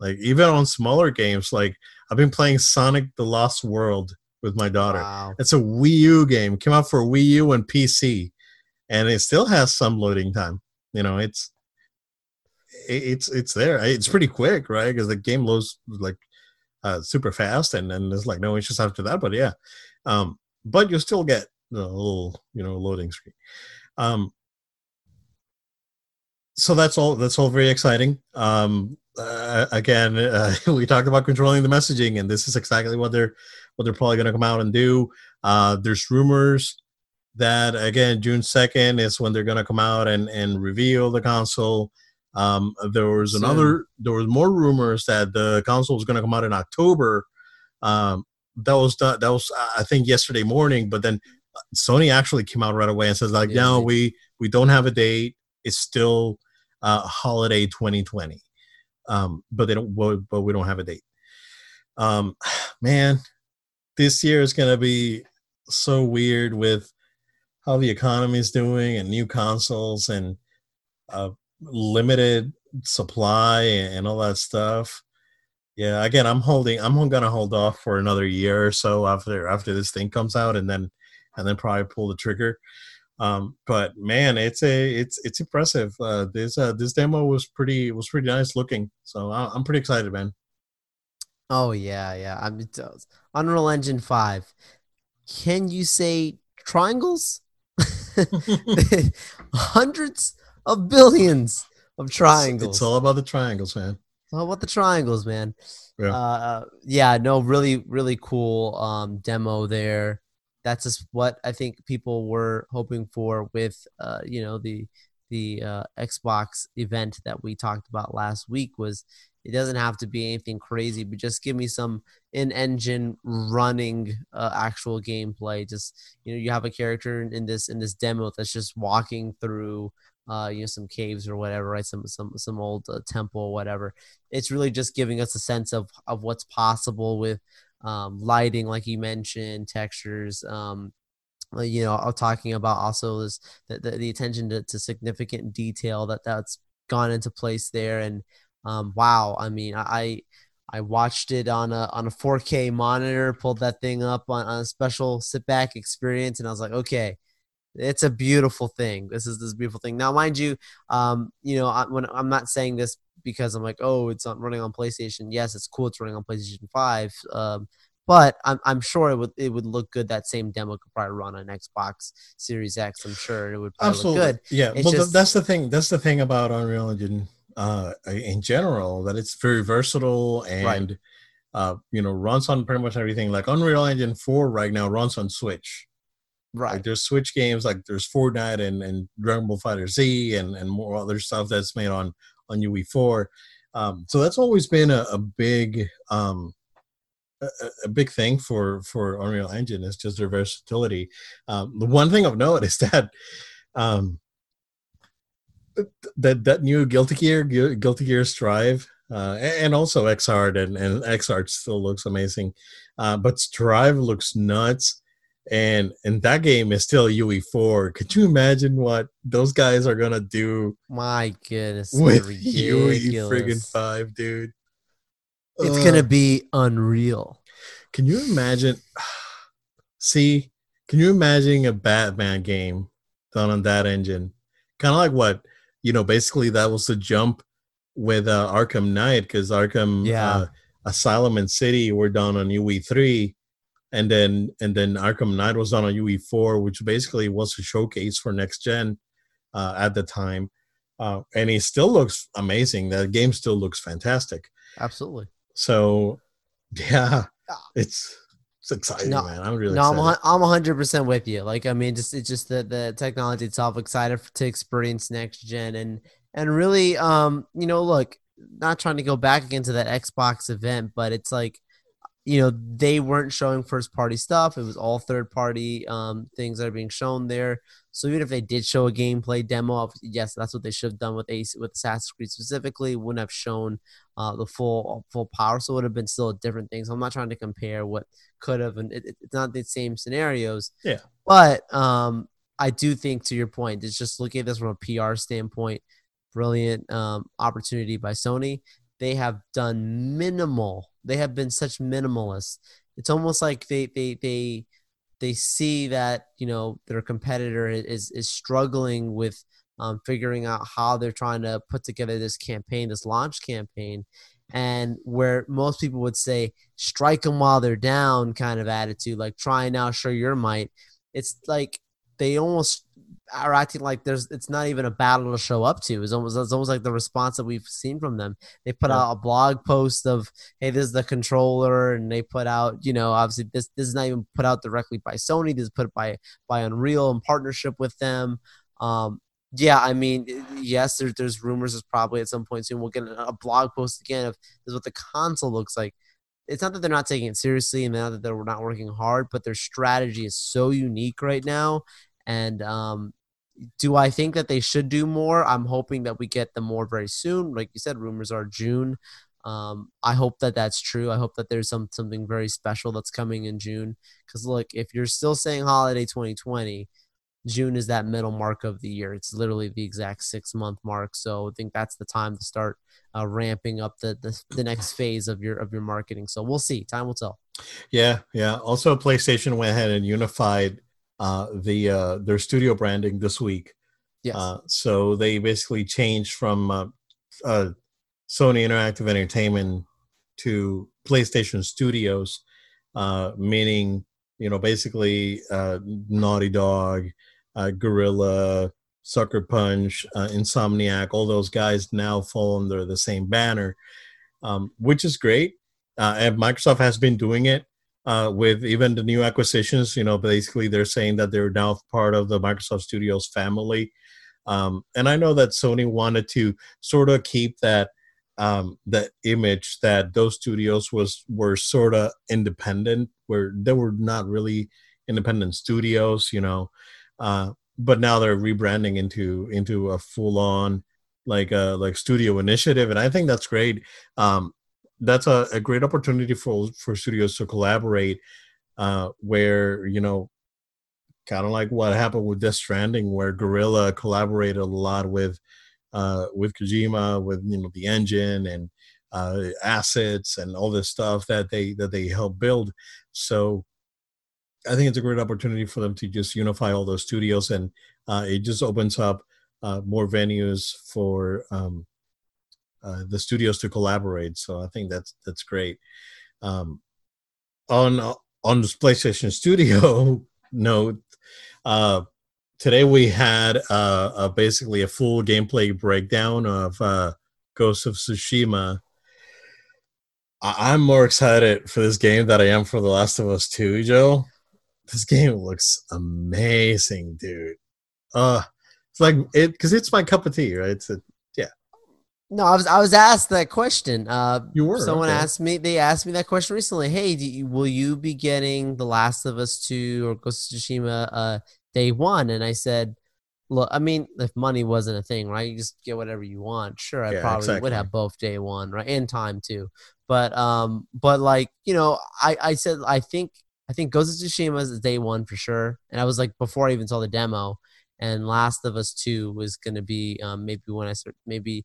Like even on smaller games, like I've been playing Sonic: The Lost World with my daughter. Wow. It's a Wii U game. Came out for Wii U and PC, and it still has some loading time. You know, it's it's it's there. It's pretty quick, right? Because the game loads like uh, super fast, and then there's like no issues after that. But yeah, um, but you still get a little you know loading screen. Um, so that's all. That's all very exciting. Um, uh, again, uh, [LAUGHS] we talked about controlling the messaging, and this is exactly what they're what they're probably going to come out and do. Uh, there's rumors that again June second is when they're going to come out and and reveal the console. Um, there was another, there was more rumors that the console was going to come out in October. Um, that was that was I think yesterday morning, but then Sony actually came out right away and says like, yeah, no, we we don't have a date. It's still uh, holiday 2020, um, but they don't. But we don't have a date. Um, [SIGHS] man, this year is gonna be so weird with how the economy is doing and new consoles and uh, limited supply and all that stuff. Yeah, again, I'm holding. I'm gonna hold off for another year or so after after this thing comes out, and then and then probably pull the trigger. Um, but man, it's a it's it's impressive. Uh, this uh, this demo was pretty was pretty nice looking. So I, am pretty excited, man. Oh yeah, yeah. I'm Unreal Engine five. Can you say triangles? [LAUGHS] [LAUGHS] Hundreds of billions of triangles. It's, all about the triangles, man. It's all about the triangles, man. Yeah. Uh, yeah, no, really, really cool um, demo there. That's just what I think people were hoping for with, uh, you know, the the uh, Xbox event that we talked about last week was it doesn't have to be anything crazy, but just give me some in-engine running uh, actual gameplay. Just you know, you have a character in this in this demo that's just walking through uh, you know, some caves or whatever, right? Some some some old uh, temple or whatever. It's really just giving us a sense of of what's possible with um, lighting, like you mentioned, textures. Um, uh, you know, I'm talking about also this the, the, the attention to, to, significant detail that that's gone into place there. And um, wow, I mean, I I watched it on a on a 4K monitor, pulled that thing up on, on a special sit back experience, and I was like, okay it's a beautiful thing. This is this beautiful thing. Now, mind you, um, you know, I, when I'm not saying this because I'm like, oh, it's not running on PlayStation. Yes, it's cool. It's running on PlayStation Five. Um, but I'm, I'm sure it would it would look good. That same demo could probably run on Xbox Series X. I'm sure it would Absolutely. look good. Yeah, it's well, just, that's the thing. That's the thing about Unreal Engine uh, in general that it's very versatile and right. uh, you know runs on pretty much everything. Like Unreal Engine Four right now runs on Switch Right. Like there's Switch games, like there's Fortnite and, and Dragon Ball Fighter Z and, and more other stuff that's made on on UE4. Um, so that's always been a, a big um, a, a big thing for for Unreal Engine is just their versatility. Um, the one thing I've noticed [LAUGHS] that um, that that new Guilty Gear, Guilty Gear Strive, uh, and also Xrd and, and Xrd still looks amazing, uh, but Strive looks nuts, and and that game is still UE4. Could you imagine what those guys are gonna do? My goodness, with [LAUGHS] UE friggin' five, dude. It's uh, gonna be unreal. Can you imagine? [SIGHS] See, can you imagine a Batman game done on that engine? Kind of like what you know. Basically, that was the jump with uh, Arkham Knight because Arkham yeah. uh, Asylum and City were done on UE three, and then and then Arkham Knight was done on UE four, which basically was a showcase for next gen uh, at the time. Uh, and it still looks amazing. The game still looks fantastic. Absolutely. So, [LAUGHS] yeah, it's it's exciting, no, man. I'm really no, excited. I'm I'm 100 percent with you. Like, I mean, just it's just the the technology itself. Excited to experience next gen and and really, um, you know, look, not trying to go back again to that Xbox event, but it's like, you know, they weren't showing first party stuff. It was all third party um, things that are being shown there. So even if they did show a gameplay demo of yes, that's what they should have done with Ace with Assassin's Creed specifically, wouldn't have shown uh, the full full power. So it would have been still a different thing. So I'm not trying to compare what could have, and it, it's not the same scenarios. Yeah. But um, I do think to your point, it's just looking at this from a PR standpoint brilliant um, opportunity by Sony. They have done minimal. They have been such minimalists. It's almost like they they they they see that you know their competitor is is struggling with um, figuring out how they're trying to put together this campaign, this launch campaign, and where most people would say strike them while they're down kind of attitude, like try now, show your might. It's like they almost are acting like there's it's not even a battle to show up to. It's almost it's almost like the response that we've seen from them. They put yeah. out a blog post of hey, this is the controller, and they put out you know obviously this this is not even put out directly by Sony. This is put by by Unreal in partnership with them. Um, yeah, I mean, yes, there's there's rumors. There's probably at some point soon we'll get a blog post again of this is what the console looks like. It's not that they're not taking it seriously and not that they're not working hard, but their strategy is so unique right now and um, do I think that they should do more? I'm hoping that we get them more very soon. Like you said, rumors are June. Um, I hope that that's true. I hope that there's some something very special that's coming in June. Because look, if you're still saying holiday 2020, June is that middle mark of the year. It's literally the exact six month mark. So I think that's the time to start uh, ramping up the, the the next phase of your of your marketing. So we'll see. Time will tell. Yeah, yeah. Also, PlayStation went ahead and unified uh, the uh, their studio branding this week. Yes. Uh, so they basically changed from uh, uh, Sony Interactive Entertainment to PlayStation Studios, uh, meaning you know basically uh, Naughty Dog, uh, Guerrilla, Sucker Punch, uh, Insomniac, all those guys now fall under the same banner, um, which is great. Uh, and Microsoft has been doing it uh, with even the new acquisitions. You know, basically they're saying that they're now part of the Microsoft Studios family. Um, and I know that Sony wanted to sort of keep that um, that image that those studios was were sort of independent, where they were not really independent studios, you know. Uh, but now they're rebranding into into a full on like a uh, like studio initiative, and I think that's great. Um, that's a, a great opportunity for for studios to collaborate uh, where you know kind of like what happened with Death Stranding, where Guerrilla collaborated a lot with uh, with Kojima, with you know the engine and uh, assets and all this stuff that they that they help build. So I think it's a great opportunity for them to just unify all those studios, and uh, it just opens up uh, more venues for um, uh, the studios to collaborate. So I think that's that's great. Um, on on this PlayStation Studio [LAUGHS] note, uh, today we had uh, a, basically a full gameplay breakdown of uh, Ghost of Tsushima. I- I'm more excited for this game than I am for The Last of Us 2, Joe. this game looks amazing, dude. Uh, it's like it because it's my cup of tea, right? It's a No, I was I was asked that question. Uh, you were someone okay. asked me. They asked me that question recently. Hey, do you, will you be getting The Last of Us two or Ghost of Tsushima uh, day one? And I said, look, I mean, if money wasn't a thing, right? You just get whatever you want. Sure, I Yeah, probably exactly. would have both day one, right, and time too. But um, but like you know, I I said I think I think Ghost of Tsushima is day one for sure. And I was like before I even saw the demo. And Last of Us two was gonna be um, maybe when I start maybe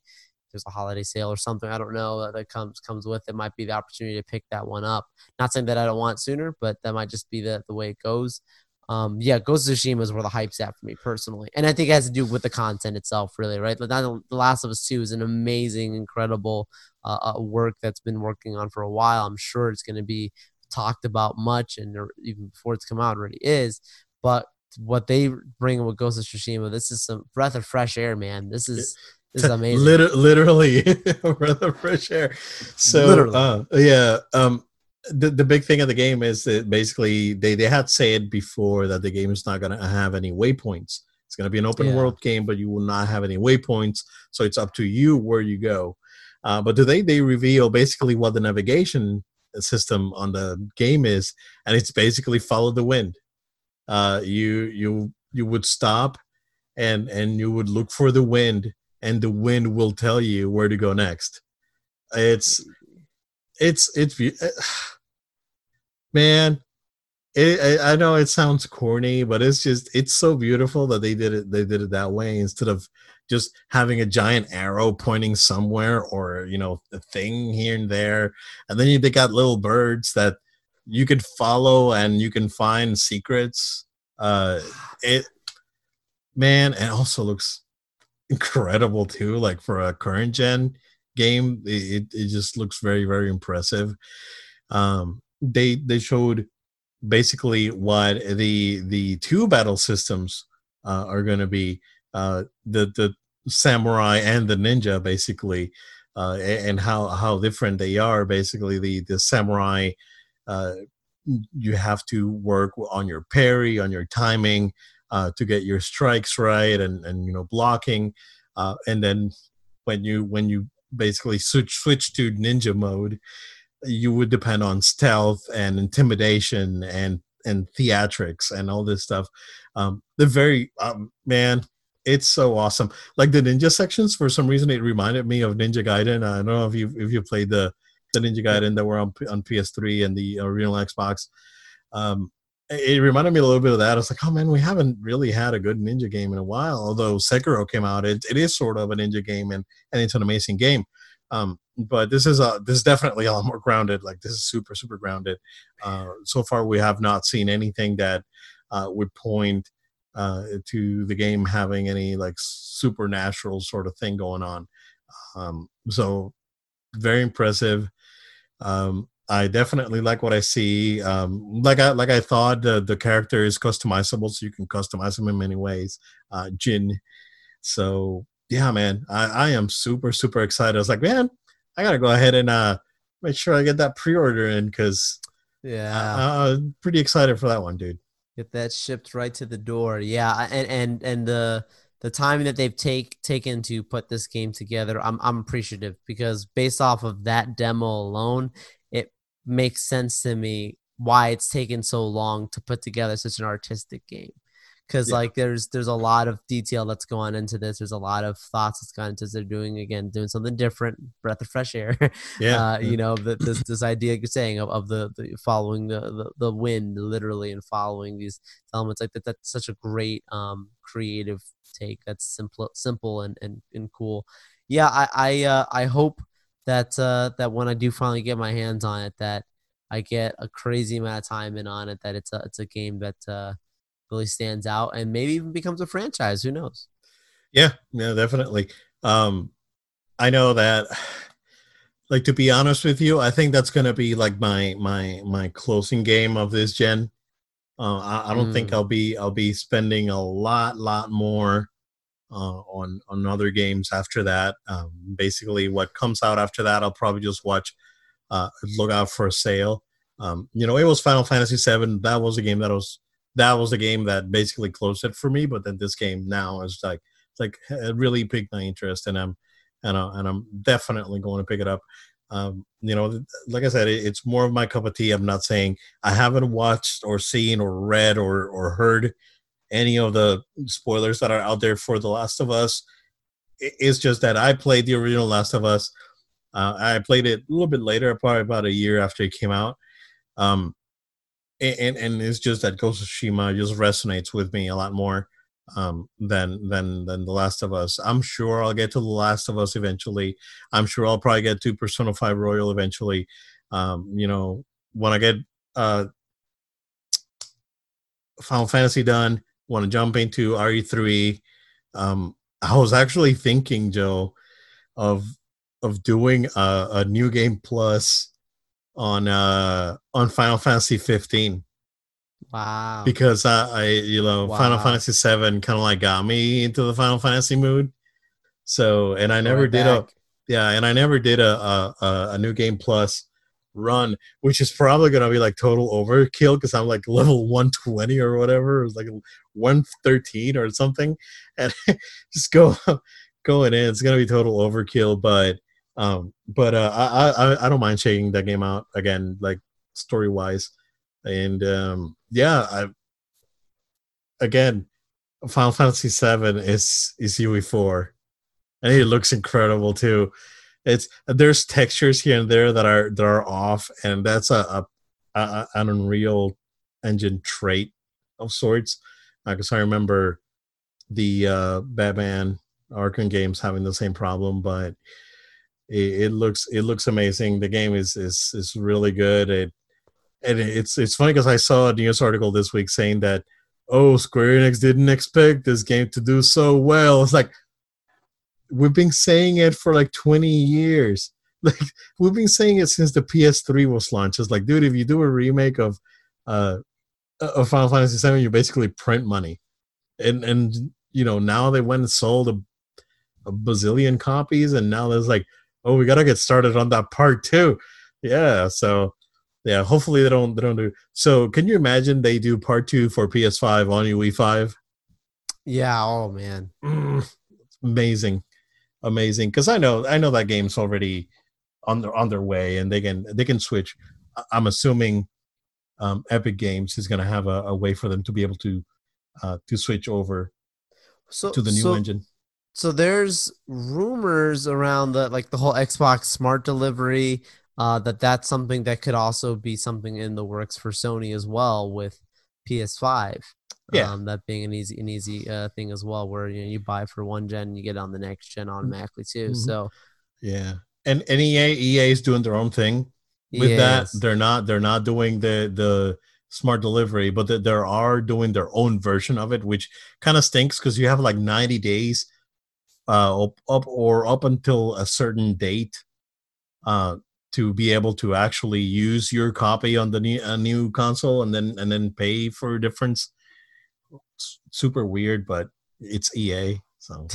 there's a holiday sale or something. I don't know that comes comes with it. Might be the opportunity to pick that one up. Not saying that I don't want it sooner, but that might just be the the way it goes. Um, yeah, Ghost of Tsushima is where the hype's at for me personally, and I think it has to do with the content itself, really, right? Like, The Last of Us Two is an amazing, incredible uh, uh, work that's been working on for a while. I'm sure it's going to be talked about much, and even before it's come out, already is. But what they bring with Ghost of Tsushima, this is some breath of fresh air, man. This is this is [LAUGHS] amazing. Liter- literally, a breath of fresh air. So, uh, yeah. Um, the the big thing of the game is that basically they they had said before that the game is not going to have any waypoints. It's going to be an open Yeah. world game, but you will not have any waypoints. So it's up to you where you go. Uh, but today they reveal basically what the navigation system on the game is, and it's basically follow the wind. Uh, you you you would stop, and and you would look for the wind, and the wind will tell you where to go next. It's it's it's [SIGHS] man it, I, know it sounds corny but it's just it's so beautiful that they did it they did it that way instead of just having a giant arrow pointing somewhere or you know a thing here and there and then they got little birds that you could follow and you can find secrets uh it man it also looks incredible too like for a current gen game it, it just looks very very impressive. Um they they showed basically what the the two battle systems uh, are going to be uh the the samurai and the ninja basically uh and how how different they are. Basically the the samurai uh you have to work on your parry on your timing uh to get your strikes right and and you know blocking uh and then when you when you basically switch switch to ninja mode you would depend on stealth and intimidation and and theatrics and all this stuff. Um the very um, man it's so awesome. Like the ninja sections for some reason it reminded me of ninja gaiden. I don't know if you if you played the the ninja gaiden that were on on ps3 and the original xbox. Um it reminded me a little bit of that. It's like, oh man, we haven't really had a good ninja game in a while. Although Sekiro came out, it, it is sort of a ninja game, and and it's an amazing game. Um, but this is a this is definitely a lot more grounded. Like this is super super grounded. Uh, so far, we have not seen anything that uh, would point uh, to the game having any like supernatural sort of thing going on. Um, so very impressive. Um, I definitely like what I see. Um, like I like I thought the the character is customizable, so you can customize him in many ways. Uh, Jin. So yeah, man, I, I am super super excited. I was like, man, I gotta go ahead and uh, make sure I get that pre order in because yeah. I'm pretty excited for that one, dude. Get that shipped right to the door. Yeah, and and and the the time that they've take taken to put this game together, I'm I'm appreciative because based off of that demo alone, makes sense to me why it's taken so long to put together such an artistic game. Because Yeah. like there's there's a lot of detail that's gone into this. There's a lot of thoughts that's gone into this. They're doing again doing something different, breath of fresh air. [LAUGHS] Yeah, uh, you know the, this [LAUGHS] this idea you're saying of, of the, the following the, the the wind literally and following these elements like that that's such a great um creative take that's simple simple and and, and cool yeah i i uh, i hope that uh that when i do finally get my hands on it that i get a crazy amount of time in on it that it's a it's a game that uh really stands out and maybe even becomes a franchise who knows Yeah, yeah, definitely. Um, I know that. [SIGHS] Like to be honest with you, I think that's gonna be like my my my closing game of this gen. Uh, I, I don't think Mm. I'll be I'll be spending a lot lot more uh, on on other games after that. Um, basically, what comes out after that, I'll probably just watch. Uh, look out for a sale. Um, you know, it was Final Fantasy VII. That was a game that was that was the game that basically closed it for me. But then this game now is like like it really piqued my interest, and I'm and I, and I'm definitely going to pick it up. Um, you know, like I said, it, it's more of my cup of tea. I'm not saying I haven't watched or seen or read or or heard any of the spoilers that are out there for The Last of Us. It's just that I played the original Last of Us. Uh, I played it a little bit later, probably about a year after it came out. Um, and and it's just that Ghost of Tsushima just resonates with me a lot more um, than than than The Last of Us. I'm sure I'll get to The Last of Us eventually. I'm sure I'll probably get to Persona Five Royal eventually. Um, you know, when I get uh, Final Fantasy done, want to jump into RE3. Um, I was actually thinking, Joe, of of doing a, a new game plus on uh on Final Fantasy 15. Wow. Because I, I you know, wow. Final Fantasy 7 kind of like got me into the Final Fantasy mood. So, and I never did back. a yeah, and I never did a a, a new game plus run, which is probably gonna be like total overkill because I'm like [LAUGHS] level 120 or whatever. It was like 113 or something, and [LAUGHS] just go going in. It's gonna be total overkill, but um, but uh, I, I I don't mind checking that game out again, like story wise, and um, yeah, I again, Final Fantasy Seven is is UE4, and it looks incredible too it's there's textures here and there that are that are off, and that's a, a, a an Unreal Engine trait of sorts. Because I remember the uh, Batman Arkham games having the same problem, but it, it, looks it looks amazing. The game is is is really good. It and it's it's funny because I saw a news article this week saying that oh Square Enix didn't expect this game to do so well. It's like we've been saying it for like 20 years. [LAUGHS] Like we've been saying it since the PS3 was launched. It's like, dude, if you do a remake of uh of Final Fantasy VII, you basically print money, and and you know now they went and sold a, a bazillion copies, and now there's like, oh, we gotta get started on that part too. Yeah, so yeah, hopefully they don't they don't do. So can you imagine they do part two for PS5 on UE5? Yeah. Oh man. Mm, amazing amazing because I know I know that game's already on their on their way and they can they can switch. I'm assuming um, Epic Games is going to have a, a, way for them to be able to uh, to switch over so, to the new so, engine. So there's rumors around the like the whole Xbox Smart Delivery uh, that that's something that could also be something in the works for Sony as well with PS5. Yeah. Um, that being an easy an easy uh, thing as well, where you know you buy for one gen, you get on the next gen mm-hmm. automatically too. Mm-hmm. So yeah, and and EA EA is doing their own thing with yes. that. They're not they're not doing the the smart delivery, but they are doing their own version of it, which kind of stinks because you have like 90 days uh, up, up or up until a certain date uh, to be able to actually use your copy on the new, new console and then and then pay for a difference super weird, but it's EA. So,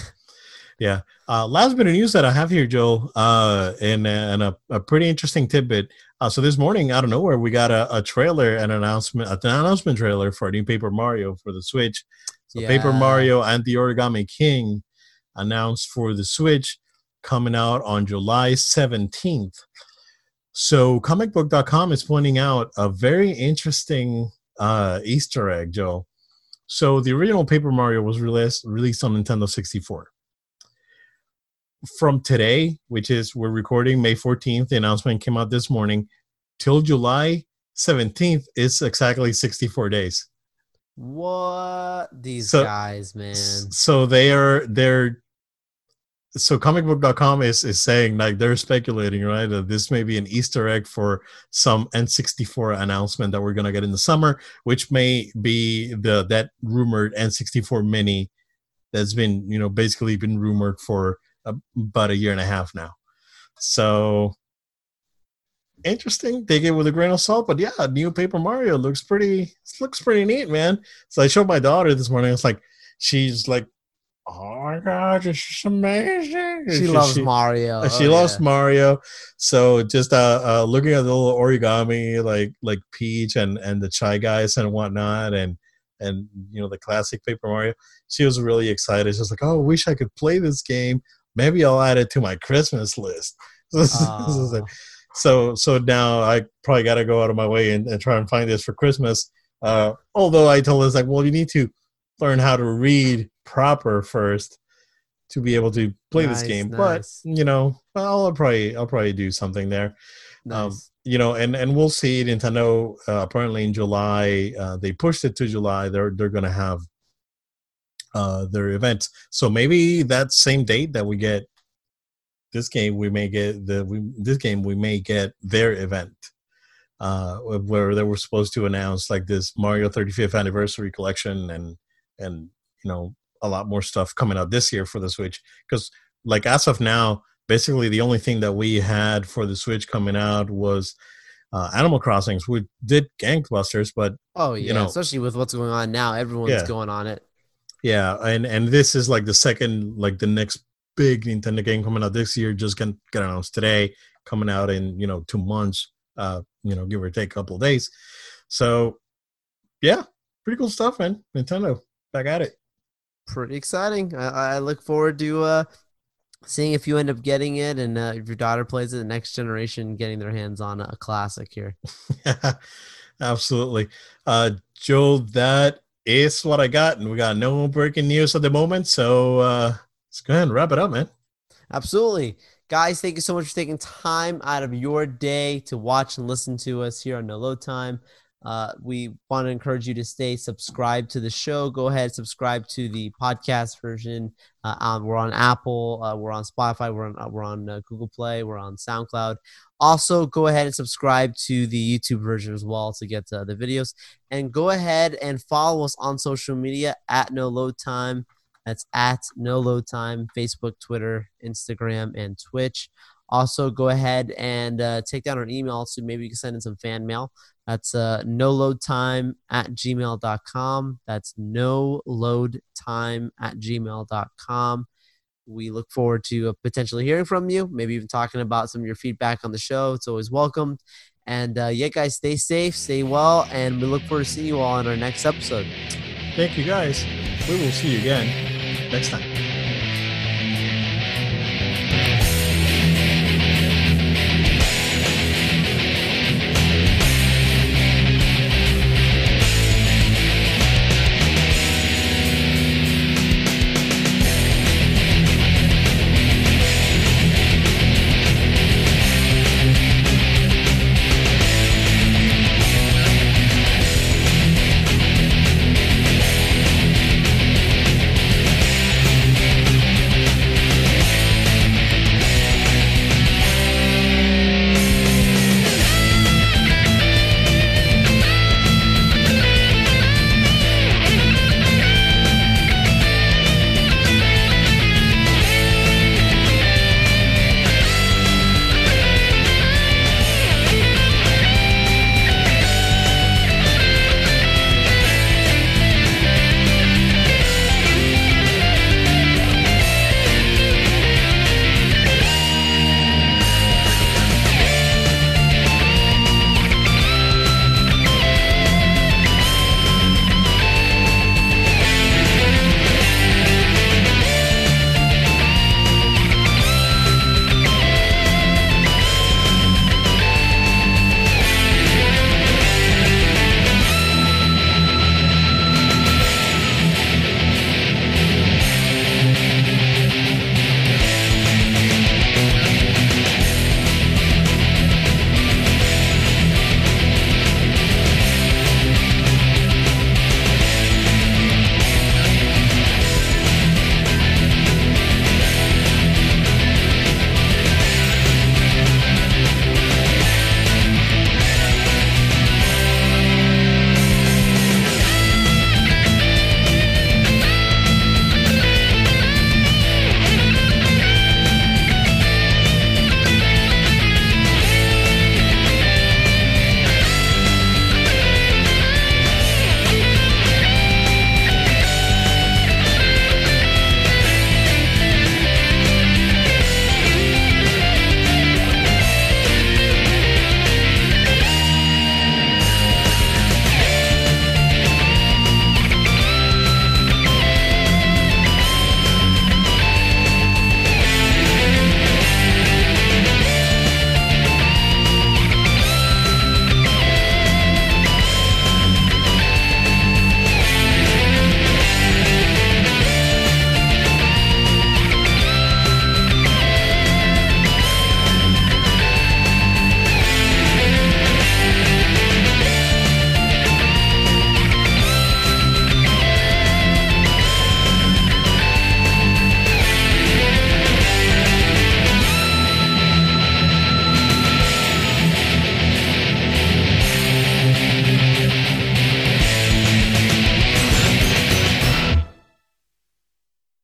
yeah. Uh, last bit of news that I have here, Joe, uh, and, and a, a pretty interesting tidbit. Uh, so this morning, out of nowhere, we got a, a trailer, an announcement, an announcement trailer for a new Paper Mario for the Switch. So yeah. Paper Mario and the Origami King announced for the Switch coming out on July 17th. So comicbook.com is pointing out a very interesting uh, Easter egg, Joe. So the original Paper Mario was released released on Nintendo 64. From today, which is we're recording May 14th, the announcement came out this morning, till July 17th, it's exactly 64 days. What these so, guys, man. So they are they're so comicbook.com is is saying like they're speculating right that this may be an easter egg for some n64 announcement that we're going to get in the summer which may be the that rumored n64 mini that's been you know basically been rumored for about a year and a half now. So interesting take it with a grain of salt but yeah new paper mario looks pretty looks pretty neat man. So i showed my daughter this morning it's like she's like oh my god, this is amazing. She, she loves she, Mario. She oh, loves yeah. Mario. So just uh, uh, looking at the little origami like like Peach and and the Shy Guys and whatnot, and and you know the classic Paper Mario. She was really excited. She's like, "Oh, I wish I could play this game. Maybe I'll add it to my Christmas list." [LAUGHS] Uh. so so now I probably got to go out of my way and, and, try and find this for Christmas. Uh, although I told her like, well, you need to learn how to read proper first to be able to play nice, this game. Nice. But you know, I'll probably I'll probably do something there. Um, nice. Um, you know, and and we'll see. Nintendo uh, apparently in July uh, they pushed it to July. They're they're gonna have uh, their event. So maybe that same date that we get this game, we may get the we, this game we may get their event. Uh, where they were supposed to announce like this Mario 35th anniversary collection and and you know a lot more stuff coming out this year for the Switch because like as of now basically the only thing that we had for the Switch coming out was uh, Animal Crossings. We did gangbusters, but oh yeah, you know, especially with what's going on now, everyone's yeah. going on it. Yeah, and and this is like the second, like the next big Nintendo game coming out this year. Just got, got announced today, coming out in you know two months, uh, you know, give or take a couple of days. So yeah, pretty cool stuff, man. Nintendo back at it. Pretty exciting. I, I look forward to uh, seeing if you end up getting it and uh, if your daughter plays it, the next generation getting their hands on a classic here. yeah, [LAUGHS] absolutely. Uh, Joe, that is what I got. And we got no breaking news at the moment. So uh, let's go ahead and wrap it up, man. Absolutely. Guys, thank you so much for taking time out of your day to watch and listen to us here on No Load Time. Uh, we want to encourage you to stay subscribed to the show. Go ahead, subscribe to the podcast version. Uh, um, we're on Apple, uh, we're on Spotify, we're on uh, we're on uh, Google Play, we're on SoundCloud. Also, go ahead and subscribe to the YouTube version as well to get uh, the videos. And go ahead and follow us on social media at No Load Time. That's at No Load Time, Facebook, Twitter, Instagram, and Twitch. Also, go ahead and uh, take down our email so maybe you can send in some fan mail. That's uh, no load time at gmail.com. That's no load time at gmail.com. We look forward to uh, potentially hearing from you, maybe even talking about some of your feedback on the show. It's always welcome. And uh, yeah, guys, stay safe, stay well, and we look forward to seeing you all in our next episode. Thank you, guys. We will see you again next time.